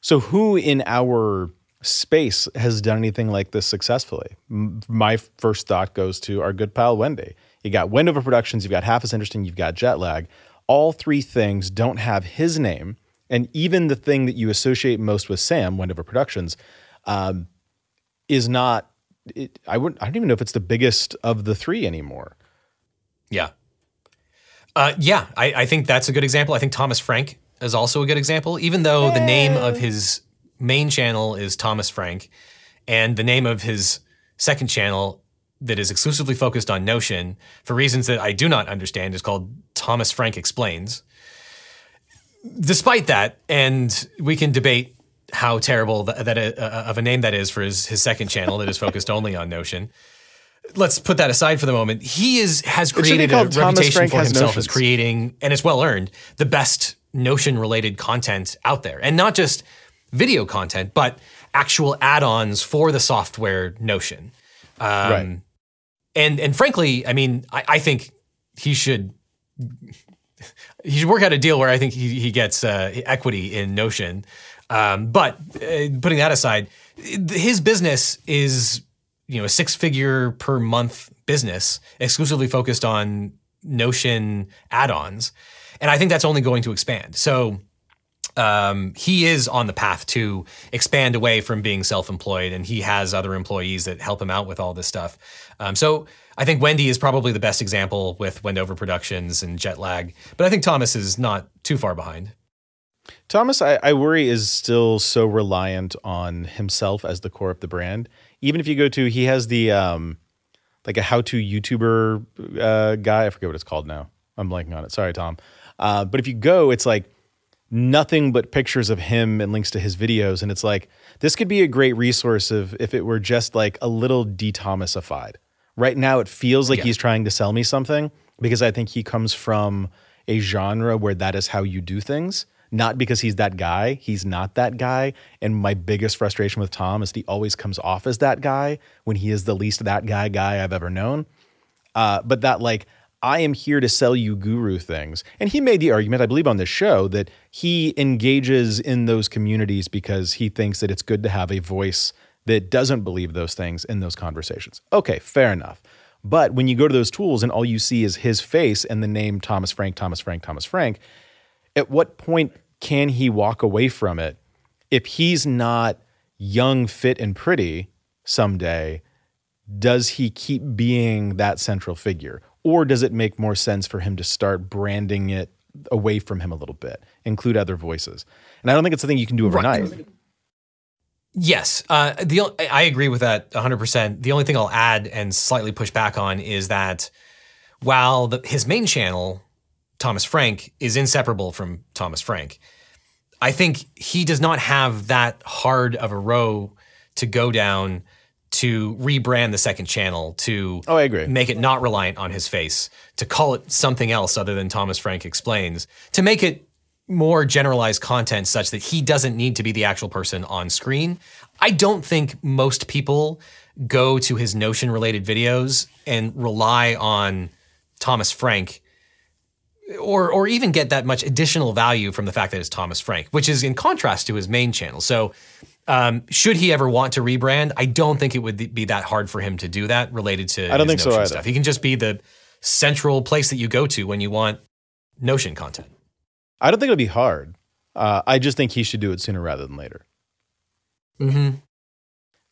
So, who in our space has done anything like this successfully? My first thought goes to our good pal Wendy. You got Wendover Productions, you've got Half as Interesting, you've got Jetlag. All three things don't have his name. And even the thing that you associate most with Sam, Wendover Productions, um, is not, it, I, wouldn't, I don't even know if it's the biggest of the three anymore. Yeah. Uh, yeah, I, I, think that's a good example. I think Thomas Frank is also a good example, even though the name of his main channel is Thomas Frank and the name of his second channel that is exclusively focused on Notion for reasons that I do not understand is called Thomas Frank Explains. Despite that, and we can debate how terrible that, that uh, of a name that is for his, his second channel that is focused (laughs) only on Notion. Let's put that aside for the moment. He is has created a reputation for himself notions. as creating, and it's well earned, the best Notion related content out there, and not just video content, but actual add-ons for the software Notion. Um, right and and frankly, I mean, I, I think he should he should work out a deal where I think he he gets uh, equity in Notion. Um, but uh, putting that aside, his business is you know a six figure per month business exclusively focused on Notion add-ons, and I think that's only going to expand. So um, he is on the path to expand away from being self-employed, and he has other employees that help him out with all this stuff. Um, so I think Wendy is probably the best example with Wendover Productions and Jetlag, but I think Thomas is not too far behind. Thomas, I, I, worry, is still so reliant on himself as the core of the brand. Even if you go to, he has the um, like a how-to YouTuber uh, guy. I forget what it's called now. I'm blanking on it. Sorry, Tom. Uh, but if you go, it's like nothing but pictures of him and links to his videos. And it's like, this could be a great resource of if it were just like a little de-Thomasified. Right now, it feels like yeah. he's trying to sell me something because I think he comes from a genre where that is how you do things. Not because he's that guy. He's not that guy. And my biggest frustration with Tom is he always comes off as that guy when he is the least that guy guy I've ever known. Uh, but that like I am here to sell you guru things. And he made the argument, I believe, on this show that he engages in those communities because he thinks that it's good to have a voice that doesn't believe those things in those conversations. Okay, fair enough. But when you go to those tools and all you see is his face and the name Thomas Frank, Thomas Frank, Thomas Frank, at what point can he walk away from it if he's not young, fit, and pretty someday? Does he keep being that central figure? Or does it make more sense for him to start branding it away from him a little bit, include other voices? And I don't think it's something you can do overnight. Right. Yes, uh, the I agree with that 100. percent The only thing I'll add and slightly push back on is that while the, his main channel, Thomas Frank, is inseparable from Thomas Frank, I think he does not have that hard of a row to go down to rebrand the second channel to oh, I agree. make it not reliant on his face, to call it something else other than Thomas Frank explains, to make it more generalized content such that he doesn't need to be the actual person on screen. I don't think most people go to his Notion related videos and rely on Thomas Frank or or even get that much additional value from the fact that it's Thomas Frank, which is in contrast to his main channel. So Um, should he ever want to rebrand, I don't think it would be that hard for him to do that related to I don't think his so Notion either. stuff. He can just be the central place that you go to when you want Notion content. I don't think it'll be hard. Uh, I just think he should do it sooner rather than later. Mm-hmm.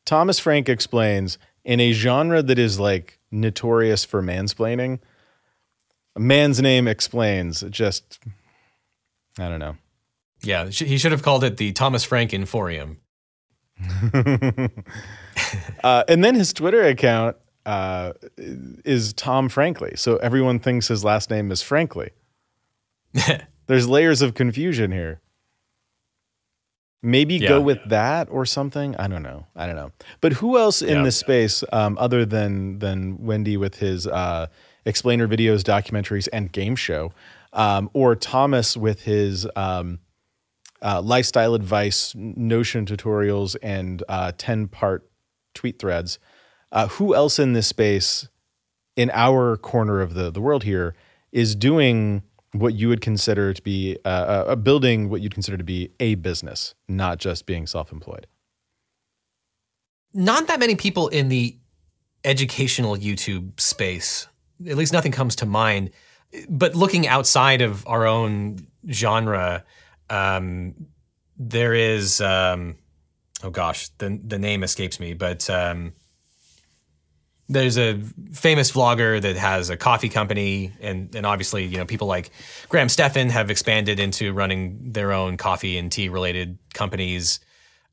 Thomas Frank explains in a genre that is like notorious for mansplaining. A man's name explains. It just, I don't know. Yeah, he should have called it the Thomas Frank Inforium. (laughs) uh, and then his Twitter account uh, is Tom Frankly. So everyone thinks his last name is Frankly. (laughs) There's layers of confusion here. Maybe Yeah. go with that or something. I don't know. I don't know. But who else in Yeah. this space, um, other than than Wendy with his uh, explainer videos, documentaries, and game show, um, or Thomas with his um, uh, lifestyle advice, Notion tutorials, and uh, ten part tweet threads? Uh, who else in this space, in our corner of the the world here, is doing what you would consider to be uh, uh, building what you'd consider to be a business, not just being self employed? Not that many people in the educational YouTube space. At least nothing comes to mind. But looking outside of our own genre, um, there is um, oh gosh, the the name escapes me, but um, there's a famous vlogger that has a coffee company, and and obviously you know people like Graham Stephan have expanded into running their own coffee and tea related companies.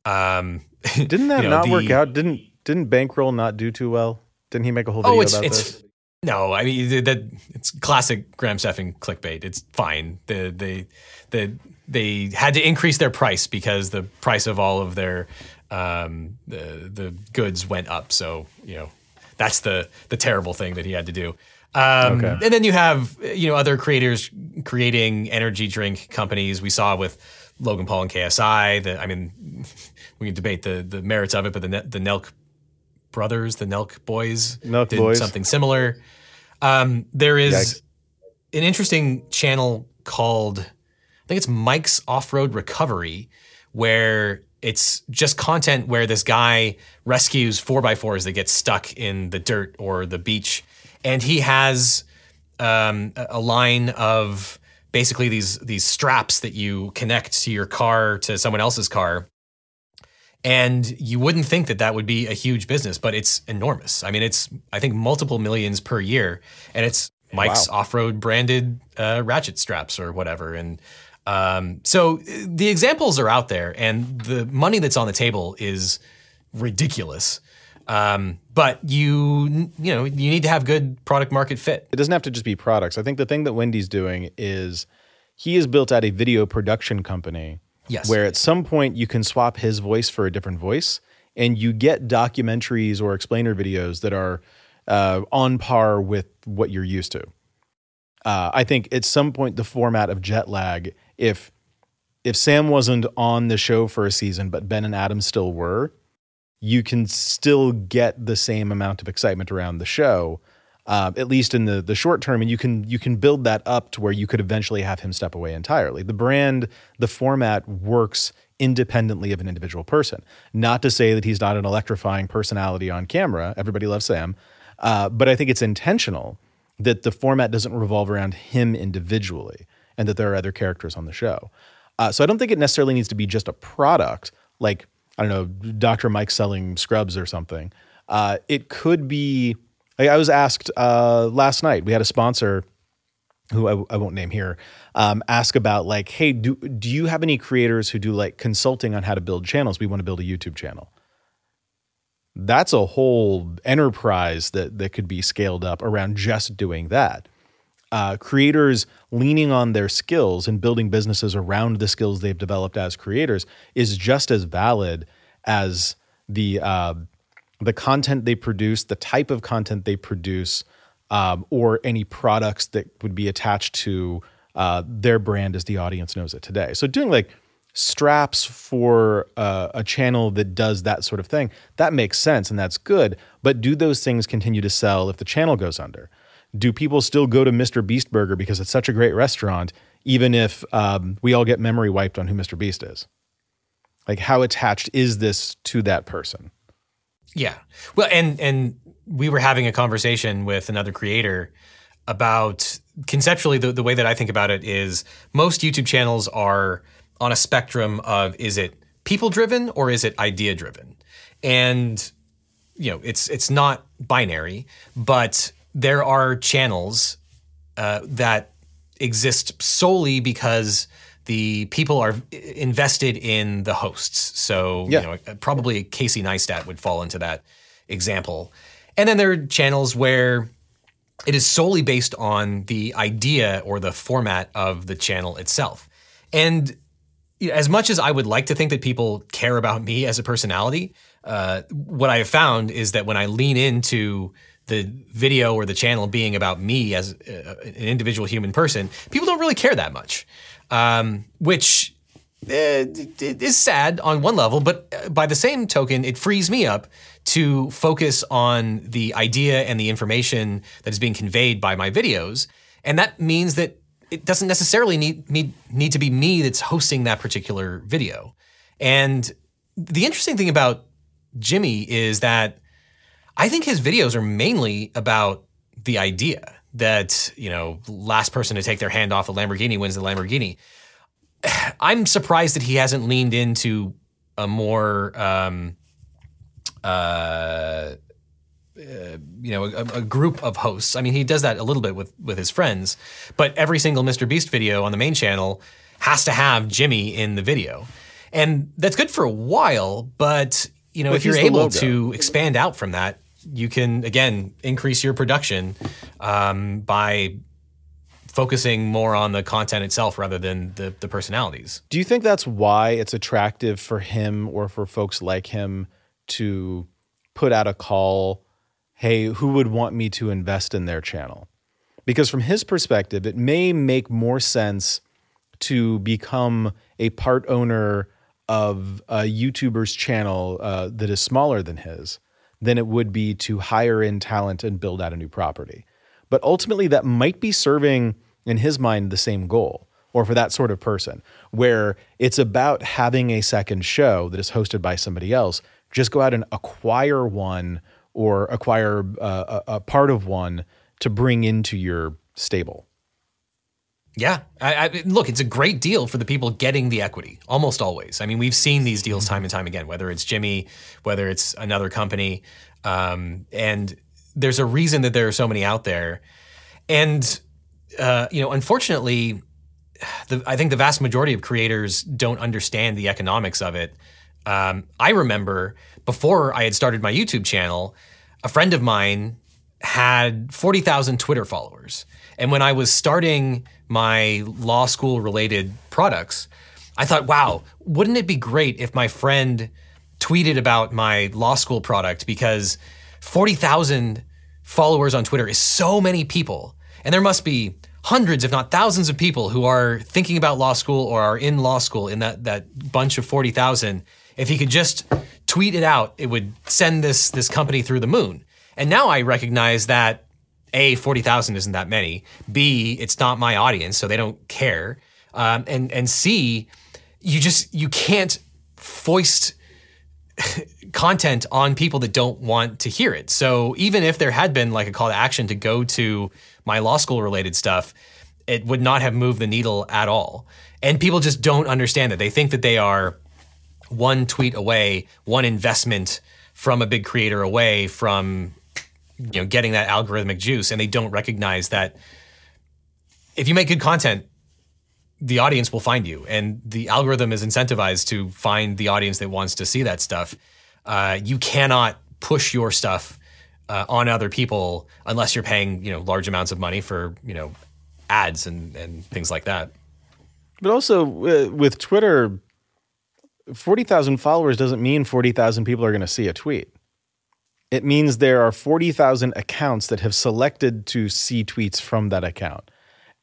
Um, (laughs) Didn't that you know, not work out? Didn't didn't Bankroll not do too well? Didn't he make a whole Oh, video it's about it's this? no. I mean that it's classic Graham Stephan clickbait. It's fine. The they the they had to increase their price because the price of all of their um, the the goods went up. So you know that's the the terrible thing that he had to do. Um, Okay. And then you have you know other creators creating energy drink companies. We saw with Logan Paul and KSI. That I mean, (laughs) we can debate the the merits of it, but the the Nelk brothers, the Nelk boys, Nelk did boys. something similar. Um, there is Yikes. an interesting channel called think it's Mike's Off Road Recovery, where it's just content where this guy rescues four by fours that get stuck in the dirt or the beach, and he has um, a line of basically these these straps that you connect to your car to someone else's car. And you wouldn't think that that would be a huge business, but it's enormous. I mean, it's I think multiple millions per year, and it's Mike's off-road branded uh, ratchet straps or whatever. And um, so uh, the examples are out there, and the money that's on the table is ridiculous. Um, but you you know you need to have good product market fit. it doesn't have to just be products. I think the thing that Wendy's doing is he has built out a video production company Yes. where at some point you can swap his voice for a different voice and you get documentaries or explainer videos that are uh, on par with what you're used to. Uh, I think at some point the format of jet lag, if if Sam wasn't on the show for a season, but Ben and Adam still were, you can still get the same amount of excitement around the show, uh, at least in the the short term, and you can you can build that up to where you could eventually have him step away entirely. The brand, the format works independently of an individual person. Not to say that he's not an electrifying personality on camera. Everybody loves Sam, uh, but I think it's intentional that the format doesn't revolve around him individually, and that there are other characters on the show. Uh, so I don't think it necessarily needs to be just a product like I don't know, Dr. Mike selling scrubs or something. Uh, it could be. Like I was asked uh, last night. We had a sponsor who I, I won't name here um, ask about like, hey, do do you have any creators who do like consulting on how to build channels? We want to build a YouTube channel. That's a whole enterprise that that could be scaled up around just doing that uh, creators leaning on their skills and building businesses around the skills they've developed as creators is just as valid as the uh, the content they produce, the type of content they produce, um, or any products that would be attached to uh, their brand as the audience knows it today. So doing like straps for uh, a channel that does that sort of thing that makes sense and that's good. But do those things continue to sell if the channel goes under? do people still go to Mr. Beast Burger because it's such a great restaurant, even if um, we all get memory wiped on who Mr. Beast is? Like how attached is this to that person? Yeah. Well, and and we were having a conversation with another creator about conceptually the, the way that I think about it is most YouTube channels are on a spectrum of is it people driven or is it idea driven? And you know, it's it's not binary, but there are channels uh, that exist solely because the people are invested in the hosts. So, Yeah. you know, probably Casey Neistat would fall into that example. And then there are channels where it is solely based on the idea or the format of the channel itself. And as much as I would like to think that people care about me as a personality, uh, what I have found is that when I lean into the video or the channel being about me as uh, an individual human person, people don't really care that much, um, which uh, is sad on one level, but uh, by the same token, it frees me up to focus on the idea and the information that is being conveyed by my videos. And that means that it doesn't necessarily need, need, need to be me that's hosting that particular video. And the interesting thing about Jimmy is that I think his videos are mainly about the idea that, you know, last person to take their hand off a Lamborghini wins the Lamborghini. (sighs) I'm surprised that he hasn't leaned into a more, um, uh, uh, you know, a, a group of hosts. I mean, he does that a little bit with with his friends, but every single Mr. Beast video on the main channel has to have Jimmy in the video, and that's good for a while. But you know, But if you're able to expand out from that, you can again increase your production um, by focusing more on the content itself rather than the the personalities. Do you think that's why it's attractive for him or for folks like him to put out a call, hey, who would want me to invest in their channel? Because from his perspective, it may make more sense to become a part owner of a YouTuber's channel uh, that is smaller than his than it would be to hire in talent and build out a new property. But ultimately, that might be serving, in his mind, the same goal, or for that sort of person, where it's about having a second show that is hosted by somebody else. Just go out and acquire one or acquire uh, a, a part of one to bring into your stable. Yeah, I, I, look, it's a great deal for the people getting the equity. Almost always. I mean, we've seen these deals time and time again. Whether it's Jimmy, whether it's another company, um, and there's a reason that there are so many out there. And uh, you know, unfortunately, the, I think the vast majority of creators don't understand the economics of it. Um, I remember before I had started my YouTube channel, a friend of mine had 40,000 Twitter followers. And when I was starting my law school related products, I thought, wow, wouldn't it be great if my friend tweeted about my law school product because 40,000 followers on Twitter is so many people. And there must be hundreds, if not thousands of people who are thinking about law school or are in law school in that, that bunch of 40,000. If he could just tweet it out, it would send this, this company through the moon. And now I recognize that A, 40,000 isn't that many. B, it's not my audience, so they don't care. Um, and, and C, you just, you can't foist (laughs) content on people that don't want to hear it. So even if there had been like a call to action to go to my law school related stuff, it would not have moved the needle at all. And people just don't understand that. They think that they are one tweet away, one investment from a big creator away from you know getting that algorithmic juice and they don't recognize that if you make good content the audience will find you. And the algorithm is incentivized to find the audience that wants to see that stuff. Uh, you cannot push your stuff uh, on other people unless you're paying you know large amounts of money for you know ads and and things like that. But also uh, with Twitter, 40,000 followers doesn't mean 40,000 people are going to see a tweet. It means there are 40,000 accounts that have selected to see tweets from that account.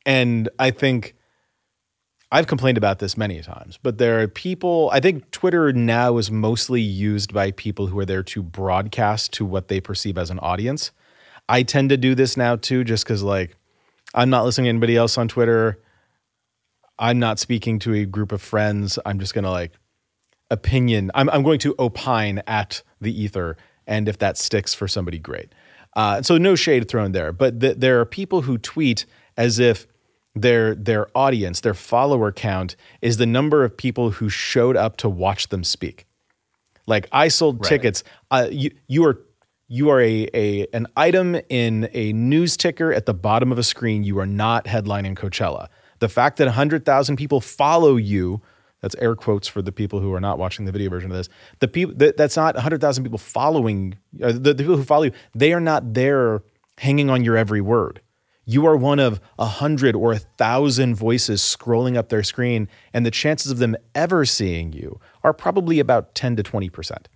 And I think I've complained about this many times, but there are people, I think Twitter now is mostly used by people who are there to broadcast to what they perceive as an audience. I tend to do this now too, just because, like, I'm not listening to anybody else on Twitter. I'm not speaking to a group of friends. I'm just going to like opinion. I'm, I'm going to opine at the ether, and if that sticks for somebody, great. Uh, so no shade thrown there, but th- there are people who tweet as if their their audience, their follower count, is the number of people who showed up to watch them speak. Like I sold Right. tickets. Uh, you you are you are a, a an item in a news ticker at the bottom of a screen. You are not headlining Coachella. The fact that hundred thousand people follow you. That's air quotes for the people who are not watching the video version of this. The people that, that's not hundred thousand people following uh, the, the people who follow you. They are not there hanging on your every word. You are one of a hundred or a thousand voices scrolling up their screen, and the chances of them ever seeing you are probably about 10 to 20%.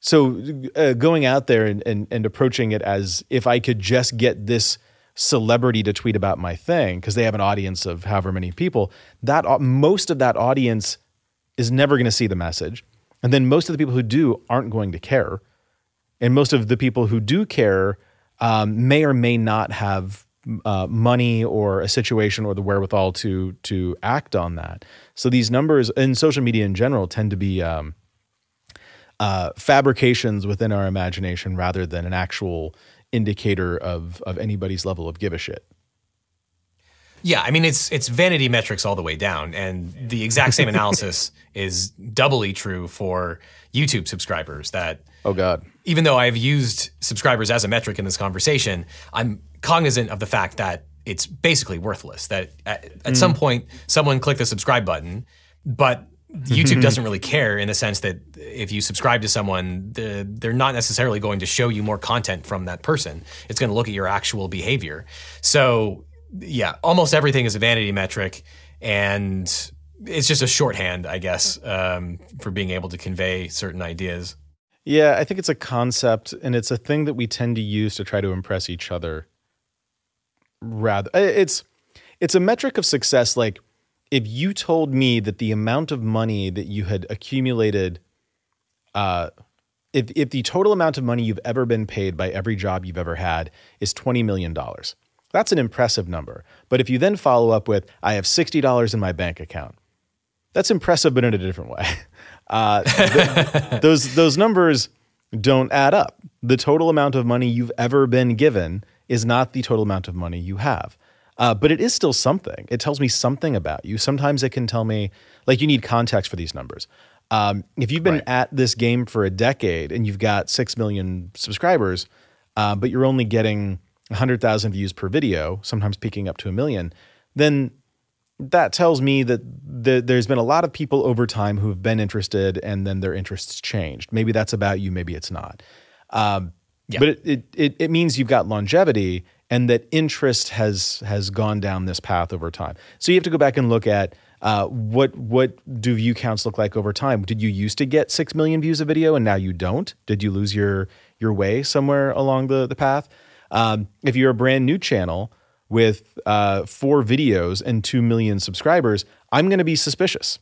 So uh, going out there and, and, and approaching it as if I could just get this celebrity to tweet about my thing because they have an audience of however many people, that most of that audience is never going to see the message. And then most of the people who do aren't going to care and most of the people who do care um, may or may not have uh, money or a situation or the wherewithal to to act on that. So these numbers in social media in general tend to be um, uh, fabrications within our imagination rather than an actual indicator of of anybody's level of give a shit. Yeah, I mean it's it's vanity metrics all the way down, and the exact same analysis (laughs) is doubly true for YouTube subscribers. That Oh God. even though I've used subscribers as a metric in this conversation, I'm cognizant of the fact that it's basically worthless. That at, at some mm. point someone clicked the subscribe button, but YouTube (laughs) doesn't really care in the sense that if you subscribe to someone, the, they're not necessarily going to show you more content from that person. It's going to look at your actual behavior. So, yeah, almost everything is a vanity metric, and it's just a shorthand, I guess, um, for being able to convey certain ideas. Yeah, I think it's a concept and it's a thing that we tend to use to try to impress each other. Rather, it's it's a metric of success. Like if you told me that the amount of money that you had accumulated, uh, if if the total amount of money you've ever been paid by every job you've ever had is twenty million dollars, that's an impressive number. But if you then follow up with, "I have sixty dollars in my bank account," that's impressive, but in a different way. (laughs) Uh, th- (laughs) those those numbers don't add up. The total amount of money you've ever been given is not the total amount of money you have. Uh, but it is still something. It tells me something about you. Sometimes it can tell me, like, you need context for these numbers. Um, if you've been Right. at this game for a decade and you've got six million subscribers, uh, but you're only getting 100,000 views per video, sometimes peaking up to a million, then that tells me that the, there's been a lot of people over time who have been interested and then their interests changed. Maybe that's about you, maybe it's not. Um, Yeah. But it, it, it, it means you've got longevity and that interest has has gone down this path over time. So you have to go back and look at uh, what what do view counts look like over time. Did you used to get six million views a video and now you don't? Did you lose your your way somewhere along the the path? Um, if you're a brand new channel with uh, four videos and two million subscribers, I'm going to be suspicious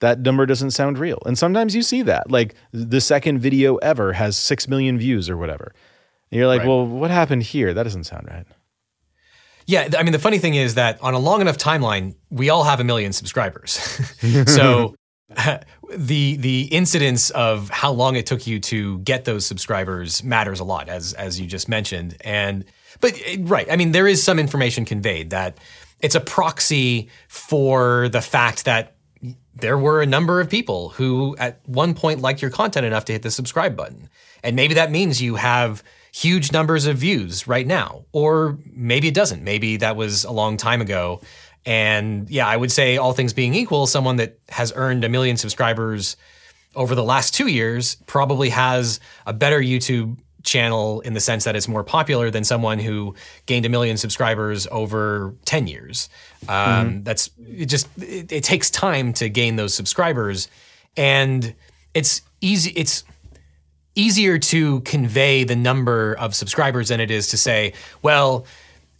that number doesn't sound real. And sometimes you see that. Like the second video ever has 6 million views or whatever. And you're like, Right. well, what happened here? That doesn't sound right. Yeah, I mean, the funny thing is that on a long enough timeline, we all have a million subscribers. (laughs) so (laughs) the the incidence of how long it took you to get those subscribers matters a lot, as as you just mentioned. And but eh, right, I mean, there is some information conveyed that it's a proxy for the fact that there were a number of people who at one point liked your content enough to hit the subscribe button. And maybe that means you have huge numbers of views right now. Or maybe it doesn't. Maybe that was a long time ago. And yeah, I would say, all things being equal, someone that has earned a million subscribers over the last two years probably has a better YouTube channel in the sense that it's more popular than someone who gained a million subscribers over 10 years. Um, That's it just, it, it takes time to gain those subscribers. And it's easy, it's, easier to convey the number of subscribers than it is to say, well,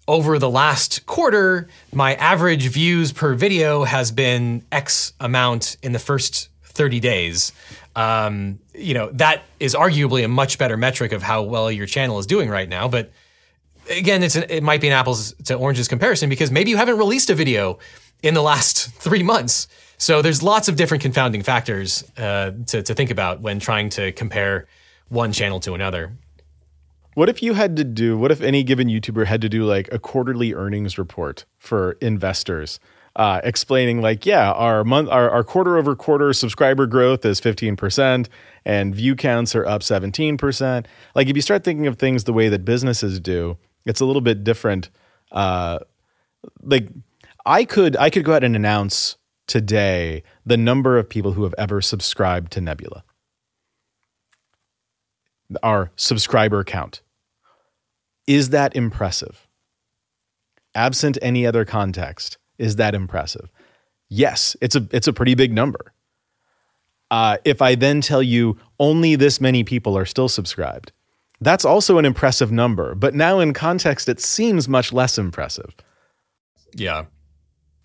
over the last quarter, my average views per video has been X amount in the first 30 days. Um, you know, that is arguably a much better metric of how well your channel is doing right now. But again, it's an, it might be an apples to oranges comparison because maybe you haven't released a video in the last three months. So there's lots of different confounding factors uh, to, to think about when trying to compare one channel to another. What if you had to do, what if any given YouTuber had to do like a quarterly earnings report for investors? Uh, explaining like, yeah, our month, our, our quarter over quarter subscriber growth is 15% and view counts are up 17%. Like if you start thinking of things the way that businesses do, it's a little bit different. Uh, like I could, I could go out and announce today the number of people who have ever subscribed to Nebula. Our subscriber count. Is that impressive? Absent any other context, is that impressive? Yes, it's a it's a pretty big number. Uh, if I then tell you only this many people are still subscribed, that's also an impressive number. But now in context, it seems much less impressive. Yeah.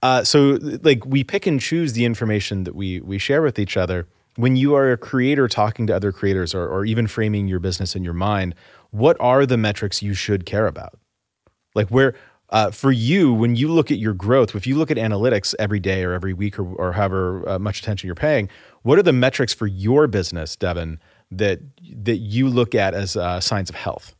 Uh, so like we pick and choose the information that we we share with each other. When you are a creator talking to other creators or, or even framing your business in your mind, what are the metrics you should care about? Like where uh, for you, when you look at your growth, if you look at analytics every day or every week or, or however uh, much attention you're paying, what are the metrics for your business, Devin, that that you look at as uh, signs of health?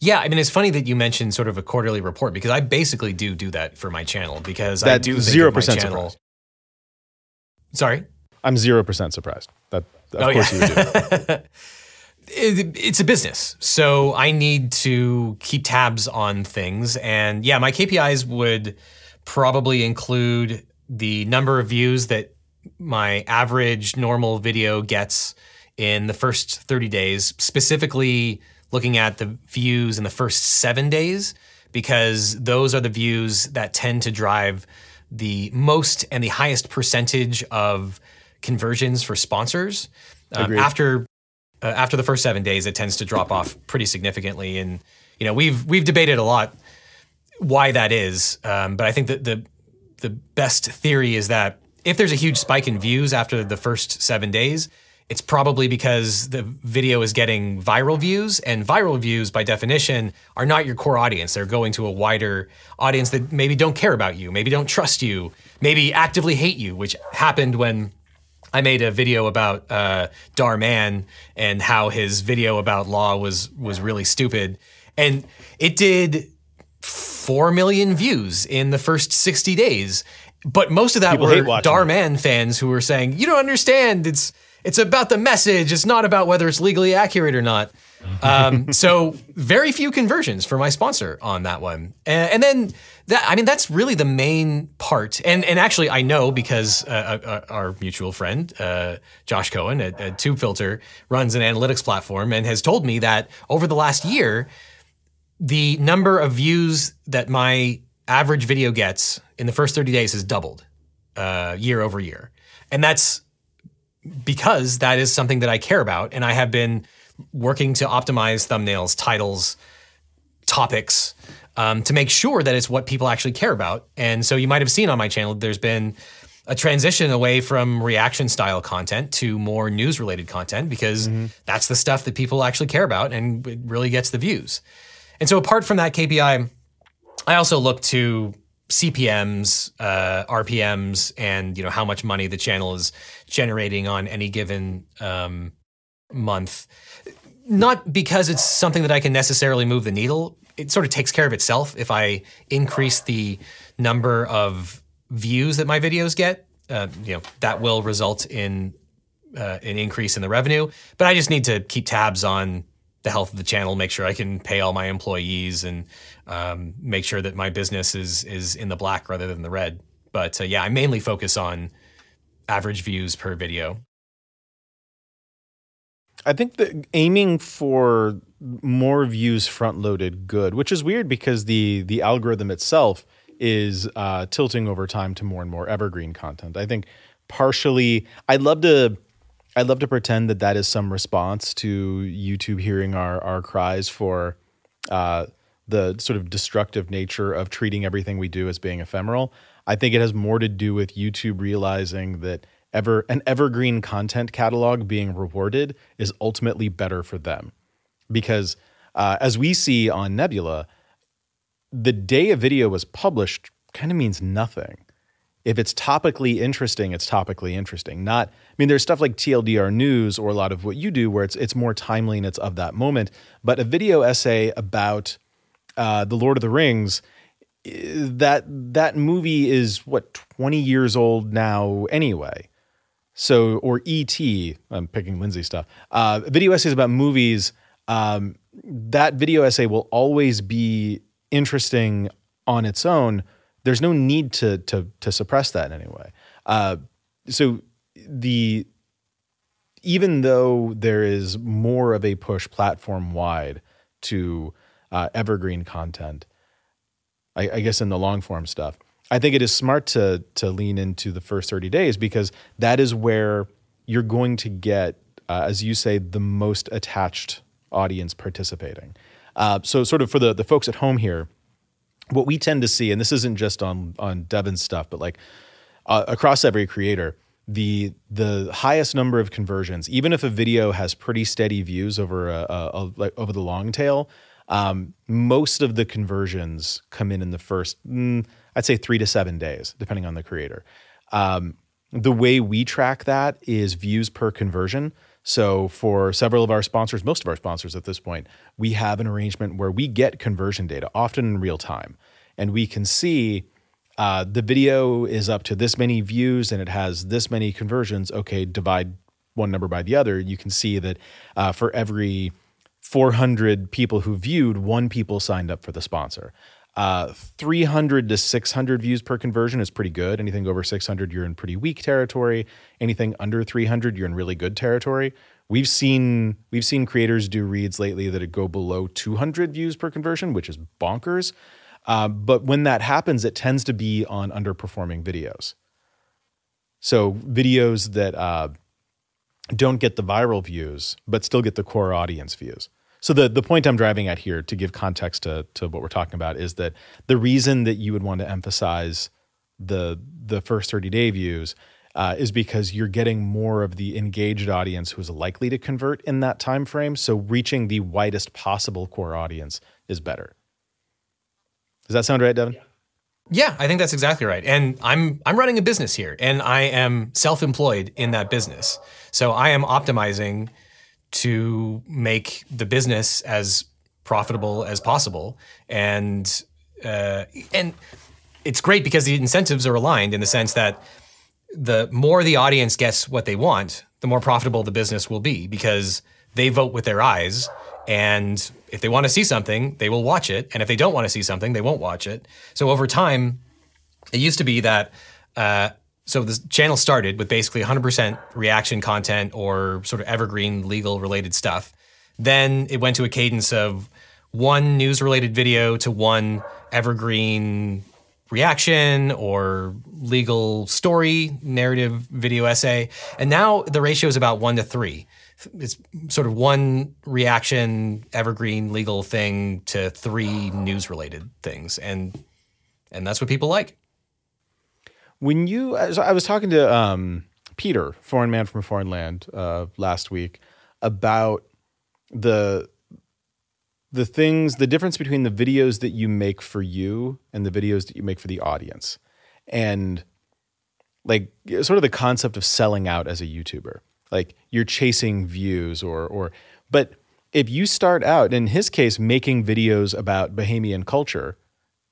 Yeah, I mean, it's funny that you mentioned sort of a quarterly report because I basically do do that for my channel because I do zero percent surprised. Sorry, I'm zero percent surprised. That of oh, course yeah. you do. (laughs) it's a business. So I need to keep tabs on things. And yeah, my KPIs would probably include the number of views that my average normal video gets in the first 30 days, specifically looking at the views in the first seven days, because those are the views that tend to drive the most and the highest percentage of conversions for sponsors. Um, after uh, after the first seven days, it tends to drop off pretty significantly. And you know, we've we've debated a lot why that is, um, but I think that the the best theory is that if there's a huge spike in views after the first seven days, it's probably because the video is getting viral views, and viral views, by definition, are not your core audience. They're going to a wider audience that maybe don't care about you, maybe don't trust you, maybe actively hate you, which happened when I made a video about uh, Dhar Mann and how his video about law was was really stupid, and it did four million views in the first sixty days. But most of that People were Dhar Mann fans who were saying, "You don't understand. It's it's about the message. It's not about whether it's legally accurate or not." Um, (laughs) so very few conversions for my sponsor on that one, and, and then that I mean that's really the main part. And and actually I know because uh, uh, uh, our mutual friend uh, Josh Cohen at, at TubeFilter runs an analytics platform and has told me that over the last year, the number of views that my average video gets in the first 30 days has doubled uh, year over year, and that's because that is something that I care about, and I have been working to optimize thumbnails, titles, topics um, to make sure that it's what people actually care about. And so you might have seen on my channel, there's been a transition away from reaction style content to more news related content because mm-hmm. that's the stuff that people actually care about and it really gets the views. And so apart from that KPI, I also look to CPMs, uh, RPMs, and you know how much money the channel is generating on any given um, month. Not because it's something that I can necessarily move the needle, it sort of takes care of itself if I increase the number of views that my videos get. Uh, you know that will result in uh, an increase in the revenue. But I just need to keep tabs on the health of the channel, make sure I can pay all my employees, and um, make sure that my business is is in the black rather than the red. But uh, yeah, I mainly focus on average views per video. I think that aiming for more views front loaded good, which is weird because the the algorithm itself is uh, tilting over time to more and more evergreen content. I think partially, I'd love to. I'd love to pretend that that is some response to YouTube hearing our our cries for uh, the sort of destructive nature of treating everything we do as being ephemeral. I think it has more to do with YouTube realizing that ever an evergreen content catalog being rewarded is ultimately better for them because uh, as we see on Nebula, the day a video was published kind of means nothing. if it's topically interesting, it's topically interesting. Not, I mean, there's stuff like TLDR news or a lot of what you do where it's it's more timely and it's of that moment. But a video essay about uh, the Lord of the Rings, that that movie is what 20 years old now anyway. So or ET, I'm picking Lindsay stuff. Uh, video essays about movies. Um, that video essay will always be interesting on its own there's no need to to to suppress that in any way. Uh, so the even though there is more of a push platform wide to uh, evergreen content, I, I guess in the long form stuff, I think it is smart to to lean into the first 30 days because that is where you're going to get, uh, as you say, the most attached audience participating. Uh, so, sort of for the the folks at home here, what we tend to see, and this isn't just on on Devin's stuff, but like uh, across every creator, the the highest number of conversions, even if a video has pretty steady views over a, a, a like over the long tail, um, most of the conversions come in in the first, mm, I'd say three to seven days, depending on the creator. Um, the way we track that is views per conversion. So for several of our sponsors, most of our sponsors at this point, we have an arrangement where we get conversion data, often in real time, and we can see uh, the video is up to this many views and it has this many conversions. Okay, divide one number by the other. You can see that uh, for every 400 people who viewed, one people signed up for the sponsor. Uh, 300 to 600 views per conversion is pretty good. Anything over 600, you're in pretty weak territory. Anything under 300, you're in really good territory. We've seen we've seen creators do reads lately that go below 200 views per conversion, which is bonkers. Uh, but when that happens, it tends to be on underperforming videos. So videos that uh, don't get the viral views, but still get the core audience views. So the the point I'm driving at here to give context to to what we're talking about is that the reason that you would want to emphasize the the first 30 day views uh, is because you're getting more of the engaged audience who's likely to convert in that time frame. So reaching the widest possible core audience is better. Does that sound right, Devin? Yeah. Yeah, I think that's exactly right. And I'm I'm running a business here and I am self-employed in that business. So I am optimizing to make the business as profitable as possible. And uh, and it's great because the incentives are aligned in the sense that the more the audience gets what they want, the more profitable the business will be because they vote with their eyes. And if they want to see something, they will watch it. And if they don't want to see something, they won't watch it. So over time, it used to be that uh, so the channel started with basically 100% reaction content or sort of evergreen legal related stuff. Then it went to a cadence of one news related video to one evergreen reaction or legal story, narrative video essay. And now the ratio is about one to three. It's sort of one reaction, evergreen legal thing to three news related things. And and that's what people like. When you, I was talking to um, Peter, foreign man from a foreign land, uh, last week about the the things, the difference between the videos that you make for you and the videos that you make for the audience, and like sort of the concept of selling out as a YouTuber. Like you're chasing views, or or, but if you start out in his case making videos about Bahamian culture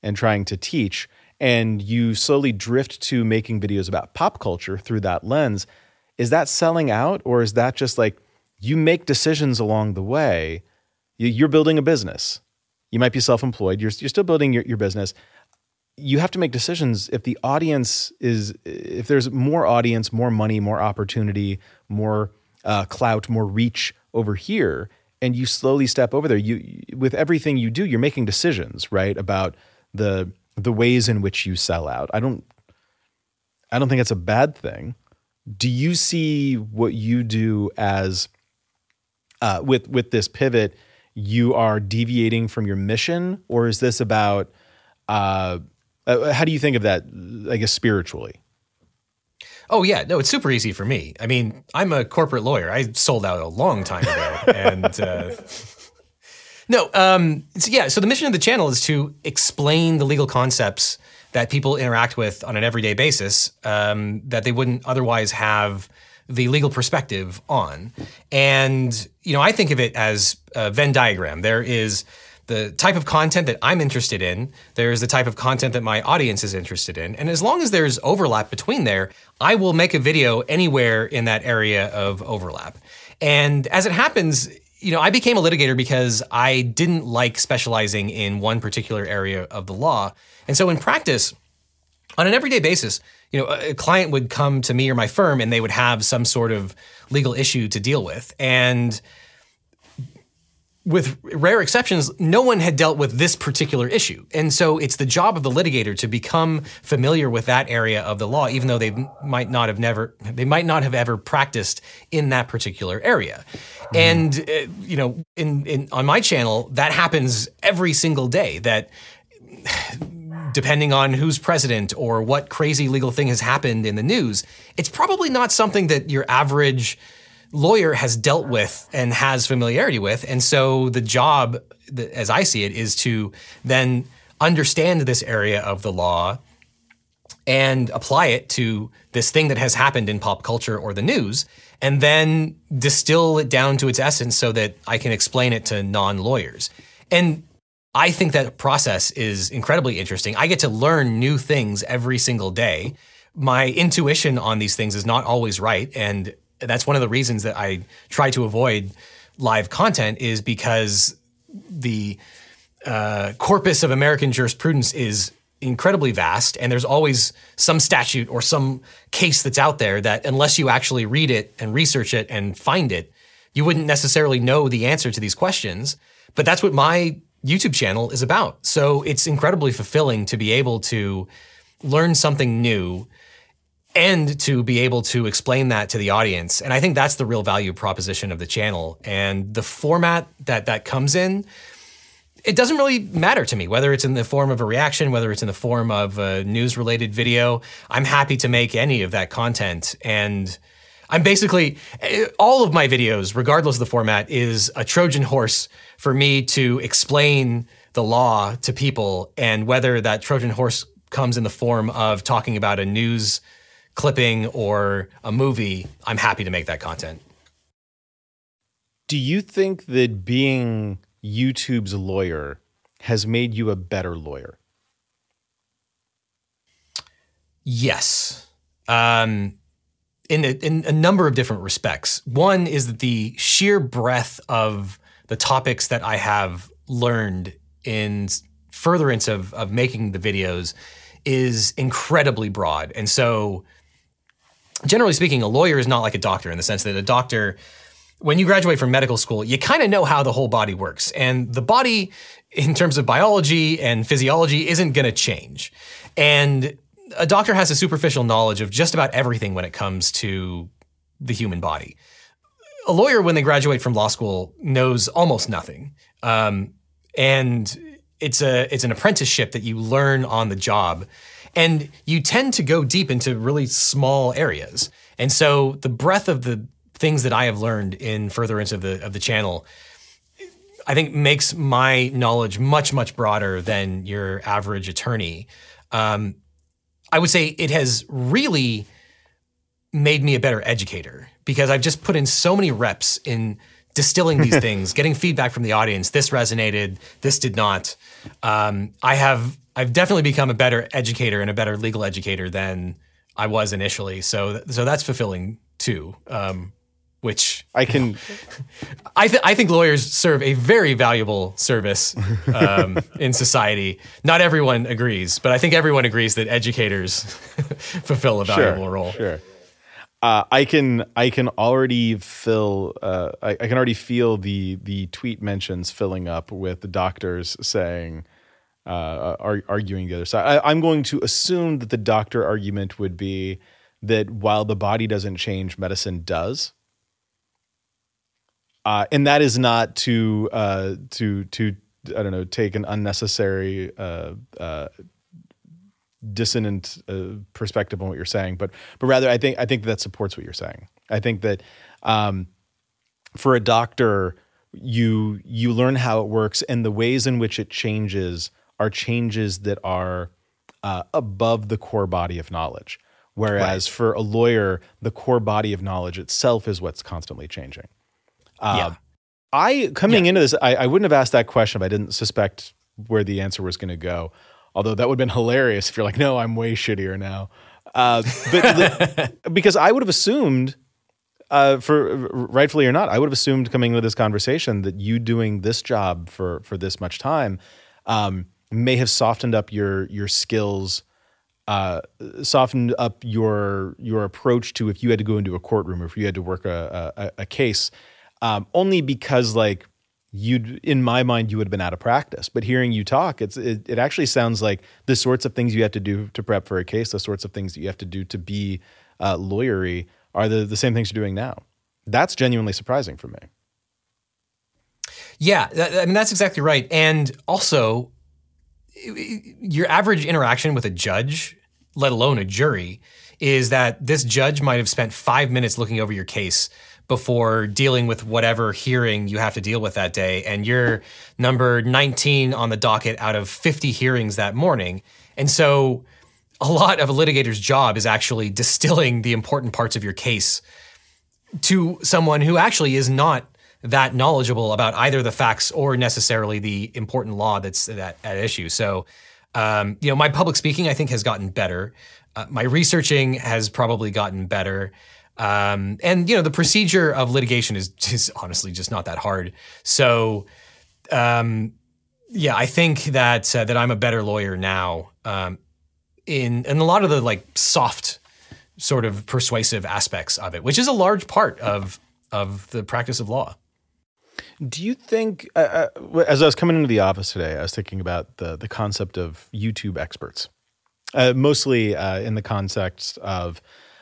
and trying to teach and you slowly drift to making videos about pop culture through that lens, is that selling out or is that just like you make decisions along the way? You're building a business. You might be self employed, you're, you're still building your, your business. You have to make decisions if the audience is, if there's more audience, more money, more opportunity, more uh, clout, more reach over here, and you slowly step over there. You, with everything you do, you're making decisions, right? About the the ways in which you sell out. I don't I don't think it's a bad thing. Do you see what you do as uh, with with this pivot? You are deviating from your mission, or is this about uh, uh, how do you think of that? I guess spiritually. Oh yeah, no, it's super easy for me. I mean, I'm a corporate lawyer. I sold out a long time ago, (laughs) and uh, no, um, so yeah. So the mission of the channel is to explain the legal concepts that people interact with on an everyday basis um, that they wouldn't otherwise have the legal perspective on. And, you know, I think of it as a Venn diagram. There is the type of content that I'm interested in, there's the type of content that my audience is interested in. And as long as there's overlap between there, I will make a video anywhere in that area of overlap. And as it happens, you know, I became a litigator because I didn't like specializing in one particular area of the law. And so in practice, on an everyday basis, you know, a client would come to me or my firm and they would have some sort of legal issue to deal with. And with rare exceptions, no one had dealt with this particular issue. And so it's the job of the litigator to become familiar with that area of the law, even though they might not have never, they might not have ever practiced in that particular area. Mm-hmm. And, uh, you know, in, in, on my channel, that happens every single day that depending on who's president or what crazy legal thing has happened in the news, it's probably not something that your average lawyer has dealt with and has familiarity with. And so the job, as I see it, is to then understand this area of the law and apply it to this thing that has happened in pop culture or the news, and then distill it down to its essence so that I can explain it to non lawyers. And I think that process is incredibly interesting. I get to learn new things every single day. My intuition on these things is not always right. And that's one of the reasons that I try to avoid live content is because the uh, corpus of American jurisprudence is incredibly vast, and there's always some statute or some case that's out there that, unless you actually read it and research it and find it, you wouldn't necessarily know the answer to these questions. But that's what my YouTube channel is about. So it's incredibly fulfilling to be able to learn something new and to be able to explain that to the audience. And I think that's the real value proposition of the channel. And the format that that comes in, it doesn't really matter to me whether it's in the form of a reaction, whether it's in the form of a news related video. I'm happy to make any of that content. And I'm basically, eh, all of my videos, regardless of the format, is a Trojan horse for me to explain the law to people. And whether that Trojan horse comes in the form of talking about a news clipping or a movie, I'm happy to make that content. Do you think that being YouTube's lawyer has made you a better lawyer? Yes. Um, in a, in a number of different respects. One is that the sheer breadth of the topics that I have learned in furtherance of, of making the videos is incredibly broad. And so generally speaking, a lawyer is not like a doctor in the sense that a doctor, when you graduate from medical school, you kind of know how the whole body works. And the body, in terms of biology and physiology, isn't going to change. And a doctor has a superficial knowledge of just about everything when it comes to the human body. A lawyer, when they graduate from law school, knows almost nothing. Um, and it's a it's an apprenticeship that you learn on the job and you tend to go deep into really small areas. And so the breadth of the things that I have learned in furtherance of the of the channel, I think makes my knowledge much much broader than your average attorney. Um, I would say it has really made me a better educator because I've just put in so many reps in distilling these (laughs) things, getting feedback from the audience. This resonated. This did not. Um, I have I've definitely become a better educator and a better legal educator than I was initially. So so that's fulfilling too. Um, which I can. (laughs) I, th- I think lawyers serve a very valuable service um, in society. Not everyone agrees, but I think everyone agrees that educators (laughs) fulfill a valuable sure, role. Sure. Uh, I can I can already fill uh, I, I, can already feel the the tweet mentions filling up with the doctors saying uh, arguing the other side. I, I'm going to assume that the doctor argument would be that while the body doesn't change, medicine does. Uh, and that is not to uh, to to I don't know take an unnecessary uh, uh dissonant uh, perspective on what you're saying, but but rather I think I think that supports what you're saying. I think that um, for a doctor, you you learn how it works and the ways in which it changes are changes that are uh, above the core body of knowledge. Whereas for a lawyer, the core body of knowledge itself is what's constantly changing. Uh, Yeah. I coming into this, I, I wouldn't have asked that question if I didn't suspect where the answer was going to go. Although that would have been hilarious if you're like, no, I'm way shittier now. Uh, but (laughs) because I would have assumed, uh, for rightfully or not, I would have assumed coming into this conversation that you doing this job for for this much time um, may have softened up your your skills uh, softened up your your approach to if you had to go into a courtroom or if you had to work a a, a case, um, only because like you'd in my mind you would have been out of practice. But hearing you talk, it's it, it actually sounds like the sorts of things you have to do to prep for a case, the sorts of things that you have to do to be uh, lawyery are the the same things you're doing now. That's genuinely surprising for me. Yeah, I mean that's exactly right. And also, your average interaction with a judge, let alone a jury, is that this judge might have spent five minutes looking over your case before dealing with whatever hearing you have to deal with that day, and you're number 19 on the docket out of 50 hearings that morning. And so, a lot of a litigator's job is actually distilling the important parts of your case to someone who actually is not that knowledgeable about either the facts or necessarily the important law that's at, at issue. So, um, you know, my public speaking I think has gotten better. Uh, my researching has probably gotten better. Um, and you know, the procedure of litigation is (laughs) is honestly just not that hard. So, um, yeah, I think that uh, that I'm a better lawyer now. Um, in in a lot of the like soft sort of persuasive aspects of it, which is a large part of of the practice of law. Do you think, uh, uh, as I was coming into the office today, I was thinking about the the concept of YouTube experts, uh, mostly uh, in the context of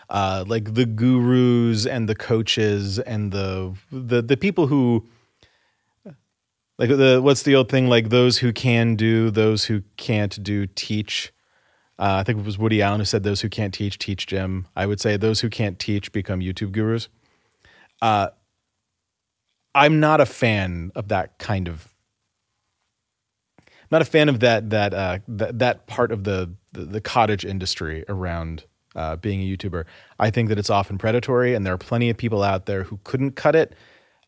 uh, like the gurus and the coaches and the the the people who like the what's the old thing like those who can do, those who can't do teach. Uh, I think it was Woody Allen who said, "Those who can't teach, teach gym." I would say those who can't teach become YouTube gurus. Uh, I'm not a fan of that kind of. Not a fan of that that uh, that, part of the, the the cottage industry around uh, being a YouTuber. I think that it's often predatory, and there are plenty of people out there who couldn't cut it,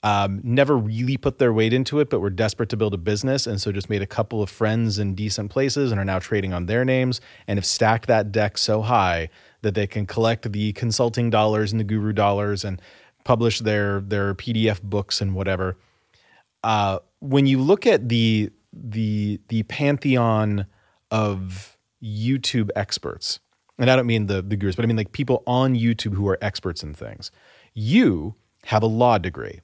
um, never really put their weight into it, but were desperate to build a business, and so just made a couple of friends in decent places, and are now trading on their names, and have stacked that deck so high that they can collect the consulting dollars and the guru dollars, and publish their their PDF books and whatever. Uh, when you look at the the the pantheon of YouTube experts, and I don't mean the the gurus, but I mean like people on YouTube who are experts in things. You have a law degree.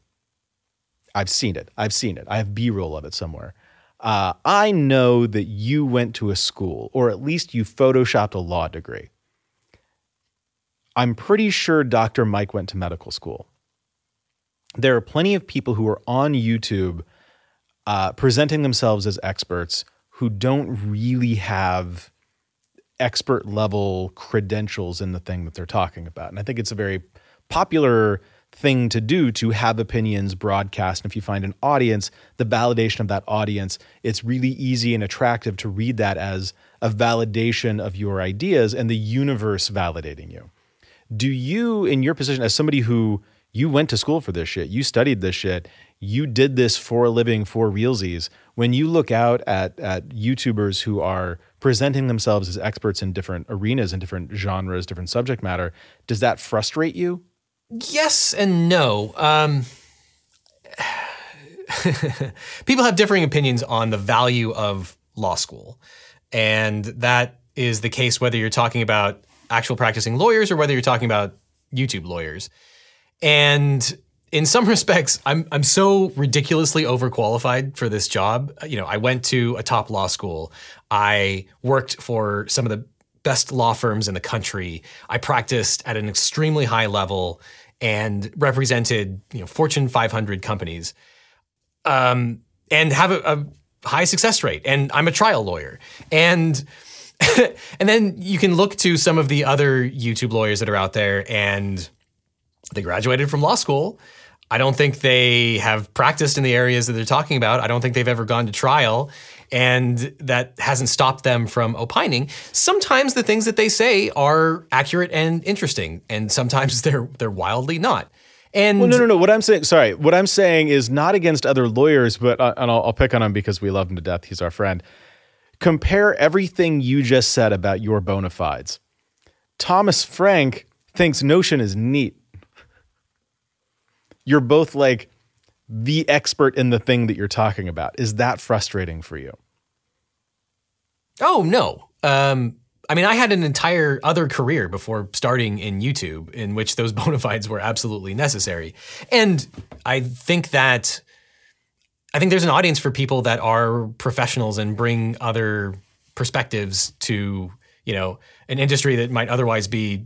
I've seen it. I've seen it. I have B-roll of it somewhere. Uh, I know that you went to a school, or at least you photoshopped a law degree. I'm pretty sure Dr. Mike went to medical school. There are plenty of people who are on YouTube uh, presenting themselves as experts who don't really have expert level credentials in the thing that they're talking about. And I think it's a very popular thing to do to have opinions broadcast. And if you find an audience, the validation of that audience, it's really easy and attractive to read that as a validation of your ideas and the universe validating you. Do you, in your position as somebody who you went to school for this shit, you studied this shit, you did this for a living for realsies, when you look out at, at YouTubers who are presenting themselves as experts in different arenas and different genres, different subject matter, does that frustrate you? Yes and no. Um, (sighs) people have differing opinions on the value of law school. And that is the case whether you're talking about actual practicing lawyers or whether you're talking about YouTube lawyers. And in some (laughs) respects, I'm I'm so ridiculously overqualified for this job. You know, I went to a top law school. I worked for some of the best law firms in the country. I practiced at an extremely high level and represented, you know, Fortune 500 companies. Um, and have a, a high success rate. And I'm a trial lawyer. And (laughs) and then you can look to some of the other YouTube lawyers that are out there and they graduated from law school. I don't think they have practiced in the areas that they're talking about. I don't think they've ever gone to trial. and that hasn't stopped them from opining. Sometimes the things that they say are accurate and interesting, and sometimes (laughs) they're they're wildly not. And well, no, no, no. What I'm saying, sorry, what I'm saying is not against other lawyers, but uh, and I'll, I'll pick on him because we love him to death. He's our friend. Compare everything you just said about your bona fides. Thomas Frank thinks Notion is neat. You're both like the expert in the thing that you're talking about. Is that frustrating for you? Oh no. Um, I mean, I had an entire other career before starting in YouTube in which those (laughs) bona fides were absolutely necessary. And I think that I think there's an audience for people that are professionals and bring other perspectives to, you know, an industry that might otherwise be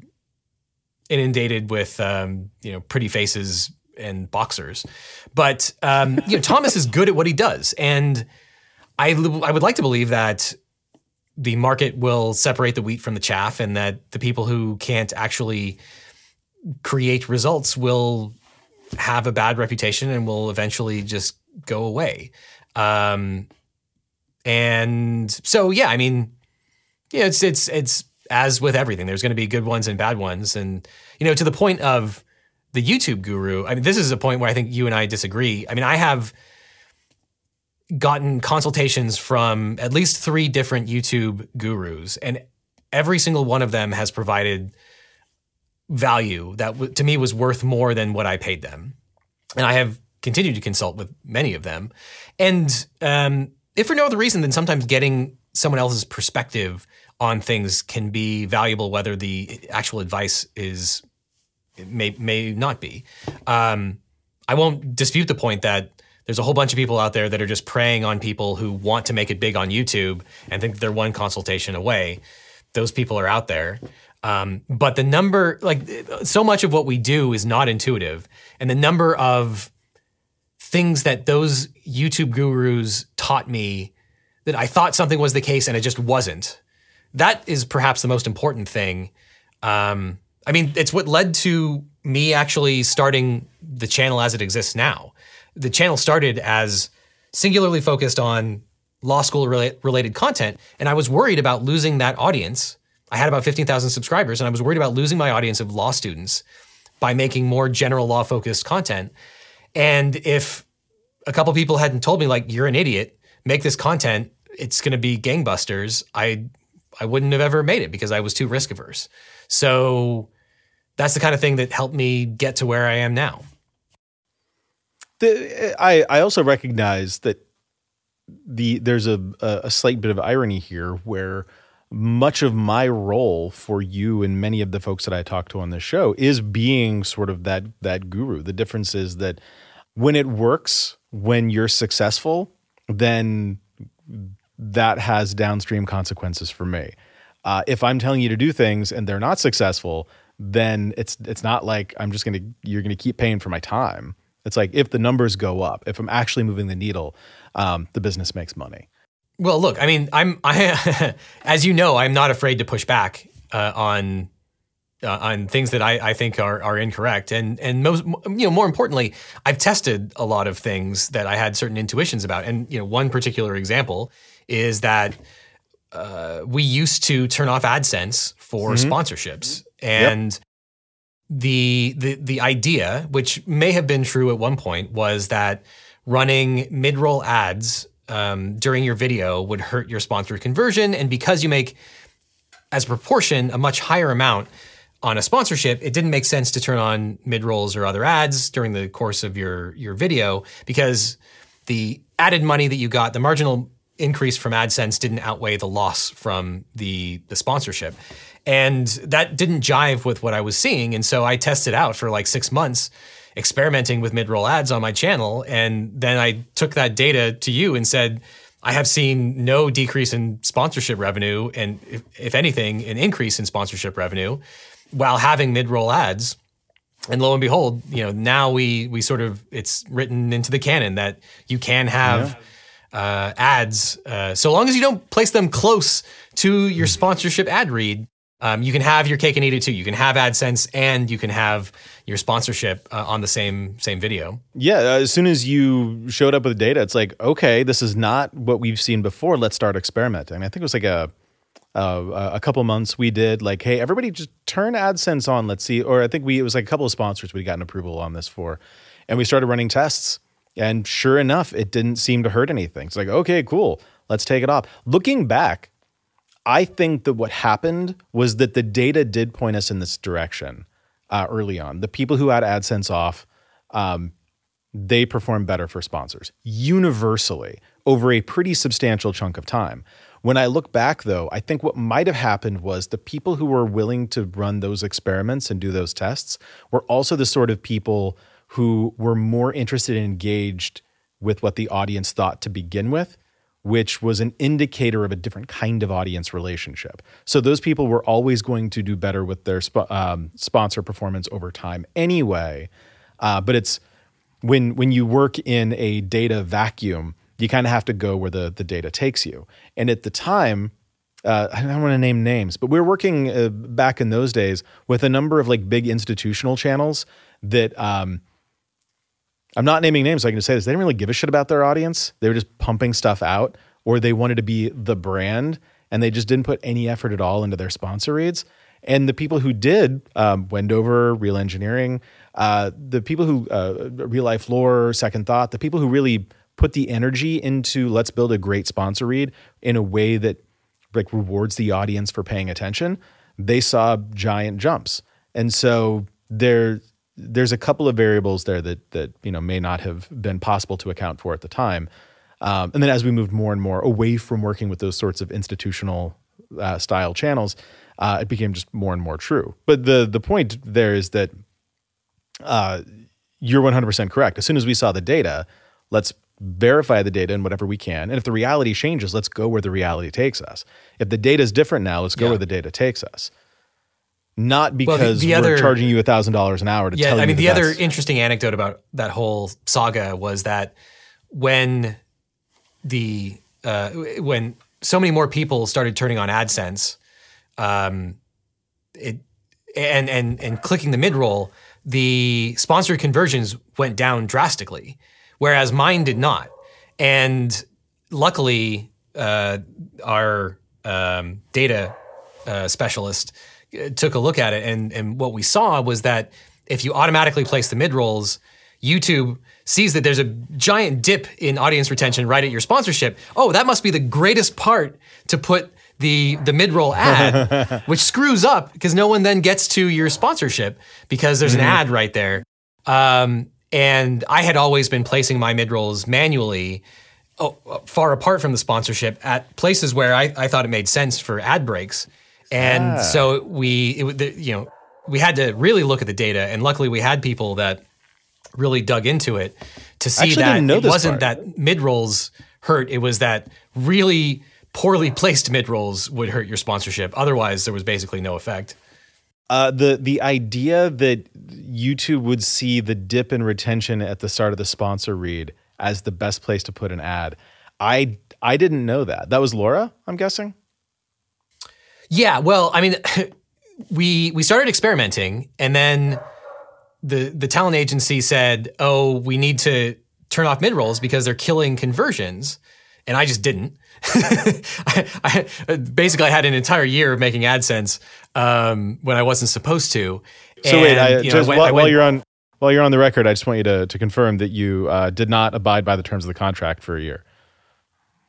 inundated with um, you know, pretty faces and boxers. But um, you know, Thomas is good at what he does. And I I would like to believe that the market will separate the wheat from the chaff and that the people who can't actually create results will have a bad reputation and will eventually just go away. Um, and so, yeah, I mean, yeah, it's it's it's as with everything. There's going to be good ones and bad ones, and you know, to the point of the YouTube guru. I mean, this is a point where I think you and I disagree. I mean, I have gotten consultations from at least three different YouTube gurus, and every single one of them has provided value that to me was worth more than what I paid them. And I have continued to consult with many of them. And um, if for no other reason than sometimes getting someone else's perspective on things can be valuable, whether the actual advice is may may not be. Um, I won't dispute the point that there's a whole bunch of people out there that are just preying on people who want to make it big on YouTube and think they're one consultation away. Those people are out there. Um, but the number, like, so much of what we do is not intuitive. And the number of things that those YouTube gurus taught me that I thought something was the case and it just wasn't, that is perhaps the most important thing. Um, I mean, it's what led to me actually starting the channel as it exists now the channel started as singularly focused on law school related content. And I was worried about losing that audience. I had about 15,000 subscribers, and I was worried about losing my audience of law students by making more general law focused content. And if a couple people hadn't told me, like, you're an idiot, make this content, it's going to be gangbusters, I, I wouldn't have ever made it because I was too risk averse. So that's the kind of thing that helped me get to where I am now. The, I I also recognize that the there's a a slight bit of irony here where much of my role for you and many of the folks that I talk to on this show is being sort of that that guru. The difference is that when it works, when you're successful, then that has downstream consequences for me. Uh, if I'm telling you to do things and they're not successful, then it's it's not like I'm just gonna you're gonna keep paying for my time. It's like if the numbers go up, if I'm actually moving the needle, um, the business makes money. Well, look, I mean, I'm (laughs) I, as you know, I'm not afraid to push back uh, on uh, on things that I, I think are are incorrect, and and most you know more importantly, I've tested a lot of things that I had certain intuitions about, and you know one particular example is that uh, we used to turn off AdSense for mm-hmm. sponsorships, and yep the the the idea, which may have been true at one point, was that running mid-roll ads um, during your video would hurt your sponsored conversion, and because you make as a proportion a much higher amount on a sponsorship, it didn't make sense to turn on mid rolls or other ads during the course of your your video because the added money that you got, the marginal increase from AdSense didn't outweigh the loss from the the sponsorship. And that didn't jive with what I was seeing. And so I tested out for like six months, experimenting with mid roll ads on my channel. And then I took that data to you and said, I have seen no decrease in sponsorship revenue, and if, if anything, an increase in sponsorship revenue while having mid roll ads. And lo and behold, you know, now we we sort of it's written into the canon that you can have yeah. uh, ads uh, so long as you don't place them close to your sponsorship ad read Um, you can have your cake and eat it too. You can have AdSense and you can have your sponsorship uh, on the same same video. Yeah, uh, as soon as you showed up with data, it's like, okay, this is not what we've seen before. Let's start experimenting. I think it was like a uh, a couple months we did like, hey, everybody just turn AdSense on. Let's see. Or I think we it was like a couple of sponsors we got an approval on this for, and we started running tests. And sure enough, it didn't seem to hurt anything. It's like, okay, cool, let's take it off. Looking back, I think that what happened was that the data did point us in this direction uh, early on. The people who had AdSense off, um, they performed better for sponsors universally over a pretty substantial chunk of time. When I look back, though, I think what might have happened was the people who were willing to run those experiments and do those tests were also the sort of people who were more interested and engaged with what the audience thought to begin with which was an indicator of a different kind of audience relationship. So those people were always going to do better with their um, sponsor performance over time anyway. Uh, but it's when when you work in a data vacuum, you kind of have to go where the the data takes you. And at the time, uh, I don't want to name names, but we were working uh, back in those days with a number of like big institutional channels that. Um, I'm not naming names, so I can just say this. They didn't really give a shit about their audience. They were just pumping stuff out, or they wanted to be the brand, and they just didn't put any effort at all into their sponsor reads. And the people who did, um, Wendover, Real Engineering, uh, the people who, uh, RealLifeLore, Second Thought, the people who really put the energy into let's build a great sponsor read in a way that like rewards the audience for paying attention, they saw giant jumps. And so there there's a couple of variables there that that you know may not have been possible to account for at the time. Um, and then as we moved more and more away from working with those sorts of institutional uh, style channels, uh, it became just more and more true. But the the point there is that uh, you're 100% correct. As soon as we saw the data, let's verify the data in whatever we can. And if the reality changes, let's go where the reality takes us. If the data is different now, let's go yeah. where the data takes us not because well, the, the we're other, charging you thousand dollars an hour to yeah, tell you. I mean, the other interesting anecdote about that whole saga was that when the uh, when so many more people started turning on AdSense, um, it and and and clicking the mid roll, the sponsored conversions went down drastically, whereas mine did not. And luckily, uh, our um, data uh, specialist took a look at it, and and what we saw was that if you automatically place the mid rolls, YouTube sees that there's a giant dip in audience retention right at your sponsorship. Oh, that must be the greatest part to put the the mid roll (laughs) ad, which screws up because no one then gets to your sponsorship because there's mm-hmm. an ad right there. Um, and I had always been placing my mid rolls manually. Oh, far apart from the sponsorship at places where I, I thought it made sense for ad breaks. And ah. so we, it, you know, we had to really look at the data, and luckily we had people that really dug into it to see that it wasn't part. that mid rolls hurt; it was that really poorly placed mid rolls would hurt your sponsorship. Otherwise, there was basically no effect. Uh, the the idea that YouTube would see the dip in retention at the start of the sponsor read as the best place to put an ad, I I didn't know that. That was Laura, I'm guessing. Yeah, well, I mean, (laughs) we we started experimenting, and then the the talent agency said, "Oh, we need to turn off mid rolls because they're killing conversions," and I just didn't. (laughs) I, I, basically, I had an entire year of making AdSense um, when I wasn't supposed to. So and, wait, I, you know, went, while, went, while, you're on while you're on the record, I just want you to to confirm that you uh, did not abide by the terms of the contract for a year.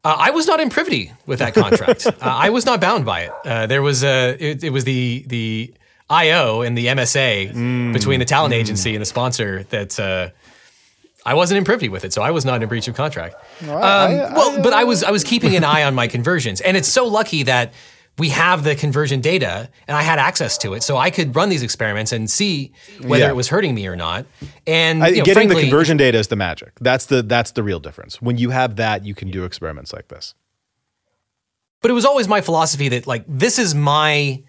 Uh, I was not in privity with that contract. (laughs) uh, I was not bound by it. Uh, there was a it, it, was the the IO and the MSA mm, between the talent mm. agency and the sponsor that uh, I wasn't in privity with it, so I was not in breach of contract. Well, um, I, I, well, but I was I was keeping an eye on my conversions, and it's so lucky that we have the conversion data and I had access to it. So I could run these experiments and see whether yeah. it was hurting me or not. And I, you know, getting frankly, the conversion data is the magic. That's the that's the real difference. When you have that, you can do experiments like this. But it was always my philosophy that like this is my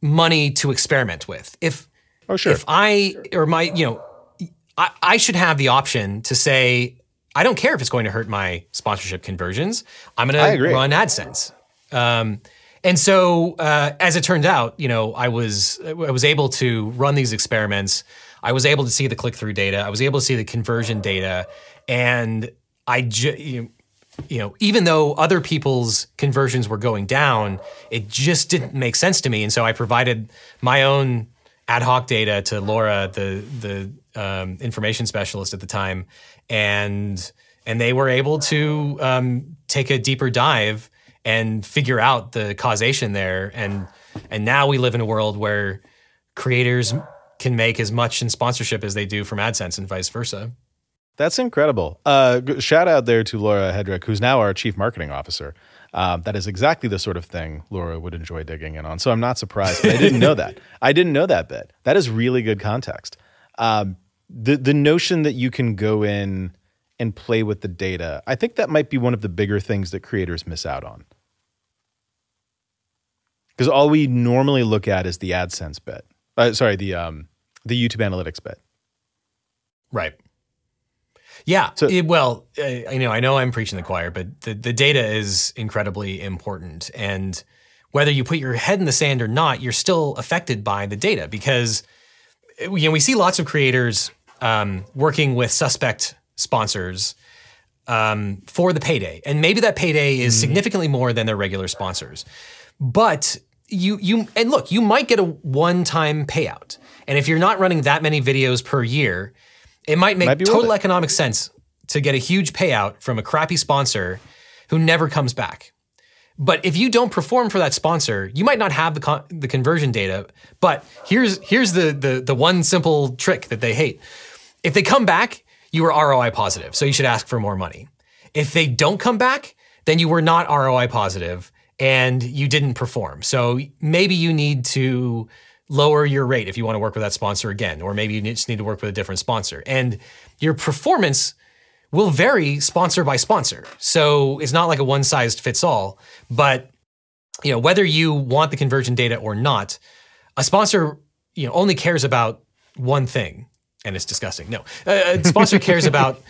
money to experiment with. If oh sure. if I or my you know I, I should have the option to say I don't care if it's going to hurt my sponsorship conversions. I'm going to run AdSense. Um, And so, uh, as it turned out, you know, I was I was able to run these experiments. I was able to see the click through data. I was able to see the conversion data, and I ju- you you know, even though other people's conversions were going down, it just didn't make sense to me. And so I provided my own ad hoc data to Laura, the the um, information specialist at the time, and and they were able to um, take a deeper dive and figure out the causation there. And and now we live in a world where creators can make as much in sponsorship as they do from AdSense and vice versa. That's incredible. Uh, shout out there to Laura Hedrick, who's now our chief marketing officer. Uh, that is exactly the sort of thing Laura would enjoy digging in on. So I'm not surprised. I didn't know that. (laughs) I didn't know that bit. That is really good context. Um, the the notion that you can go in and play with the data, I think that might be one of the bigger things that creators miss out on. Because all we normally look at is the AdSense bit. Uh, sorry, the um, the YouTube analytics bit. Right. Yeah. So, it, well, uh, you know, I know I'm preaching the choir, but the, the data is incredibly important. And whether you put your head in the sand or not, you're still affected by the data because you know we see lots of creators um, working with suspect sponsors um, for the payday, and maybe that payday is mm-hmm. significantly more than their regular sponsors. But you you and look, you might get a one-time payout, and if you're not running that many videos per year, it might make might total economic sense to get a huge payout from a crappy sponsor who never comes back. But if you don't perform for that sponsor, you might not have the con- the conversion data. But here's here's the, the the one simple trick that they hate. If they come back, you were ROI positive, so you should ask for more money. If they don't come back, then you were not ROI positive and you didn't perform. So maybe you need to lower your rate if you want to work with that sponsor again, or maybe you just need to work with a different sponsor. And your performance will vary sponsor by sponsor. So it's not like a one size fits all, but you know, whether you want the conversion data or not, a sponsor, you know, only cares about one thing, and it's disgusting. No, a (laughs) sponsor cares about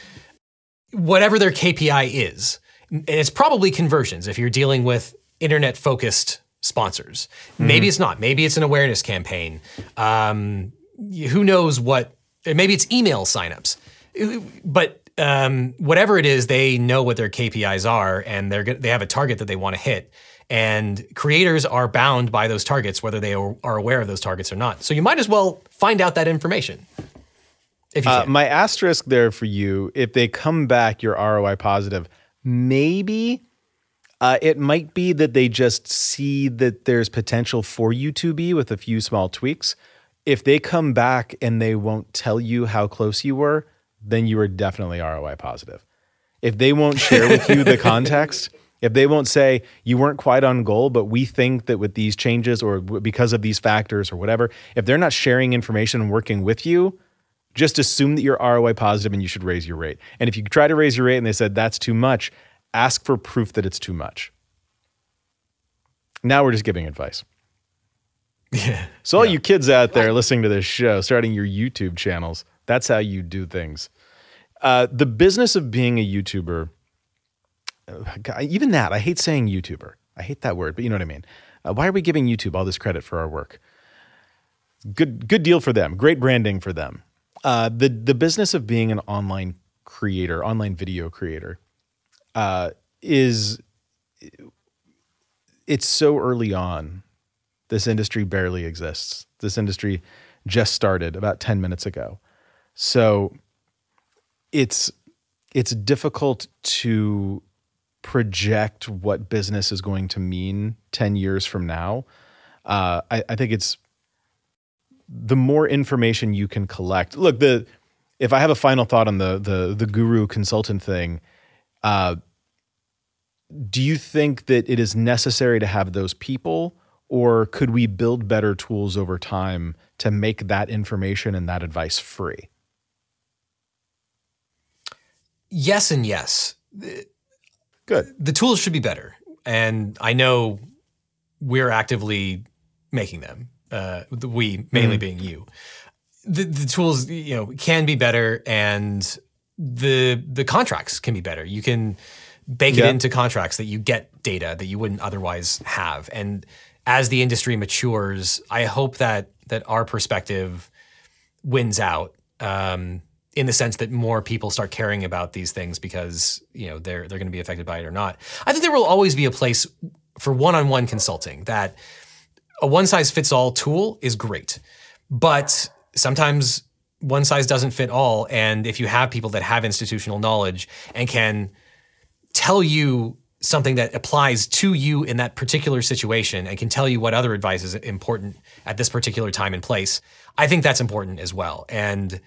whatever their KPI is. And it's probably conversions if you're dealing with internet focused sponsors. Mm-hmm. Maybe it's not. Maybe it's an awareness campaign. Um, who knows what? Maybe it's email signups. But um, whatever it is, they know what their KPIs are, and they're they have a target that they want to hit. And creators are bound by those targets, whether they are aware of those targets or not. So you might as well find out that information. If you uh, my asterisk there for you, if they come back, you're ROI positive. Maybe uh, it might be that they just see that there's potential for you to be with a few small tweaks. If they come back and they won't tell you how close you were, then you are definitely ROI positive. If they won't share with you the (laughs) context, if they won't say you weren't quite on goal, but we think that with these changes or because of these factors or whatever, if they're not sharing information and working with you, just assume that you're ROI positive and you should raise your rate. And if you try to raise your rate and they said that's too much, ask for proof that it's too much. Now we're just giving advice. (laughs) Yeah. So all yeah. you kids out there listening to this show, starting your YouTube channels, that's how you do things. Uh, the business of being a YouTuber, uh, even that, I hate saying YouTuber. I hate that word, but you know what I mean. Uh, why are we giving YouTube all this credit for our work? Good, good deal for them. Great branding for them. Uh, the the business of being an online creator, online video creator, uh, is it's so early on. This industry barely exists. This industry just started about 10 minutes ago. So it's it's difficult to project what business is going to mean 10 years from now. Uh, I, I think it's the more information you can collect. Look, the if I have a final thought on the the the guru consultant thing, uh, do you think that it is necessary to have those people, or could we build better tools over time to make that information and that advice free? Yes, and yes. Good. The tools should be better, and I know we're actively making them. Uh, we mainly mm-hmm. being you. The, the tools, you know, can be better, and the the contracts can be better. You can bake Yeah. it into contracts that you get data that you wouldn't otherwise have. And as the industry matures, I hope that that our perspective wins out um, in the sense that more people start caring about these things because you know they're they're going to be affected by it or not. I think there will always be a place for one-on-one consulting that a one size fits all tool is great, but sometimes one size doesn't fit all. And if you have people that have institutional knowledge and can tell you something that applies to you in that particular situation and can tell you what other advice is important at this particular time and place, I think that's important as well. And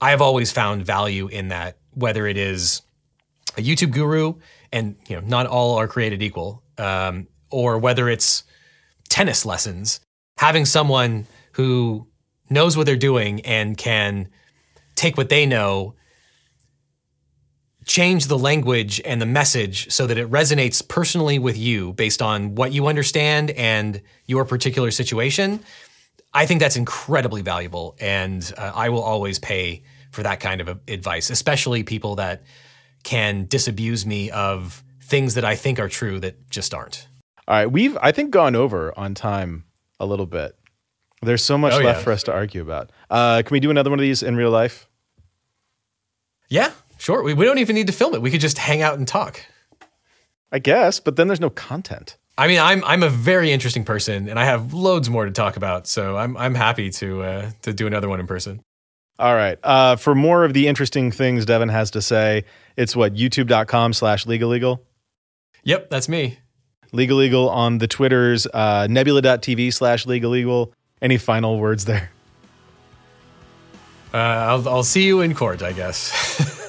I have always found value in that, whether it is a YouTube guru, and you know, not all are created equal, um, or whether it's tennis lessons, having someone who knows what they're doing and can take what they know, change the language and the message so that it resonates personally with you based on what you understand and your particular situation. I think that's incredibly valuable, and uh, I will always pay for that kind of advice, especially people that can disabuse me of things that I think are true that just aren't. All right, we've I think gone over on time a little bit. There's so much Oh, left yeah. for us to argue about. Uh, can we do another one of these in real life? Yeah, sure. We, we don't even need to film it. We could just hang out and talk. I guess, but then there's no content. I mean, I'm I'm a very interesting person, and I have loads more to talk about. So I'm I'm happy to uh, to do another one in person. All right. Uh, for more of the interesting things Devin has to say, it's what youtube.com slash legal eagle. Yep, that's me. Legal Eagle on the Twitters, uh, nebula.tv slash legal eagle. Any final words there? Uh, I'll I'll see you in court, I guess. (laughs)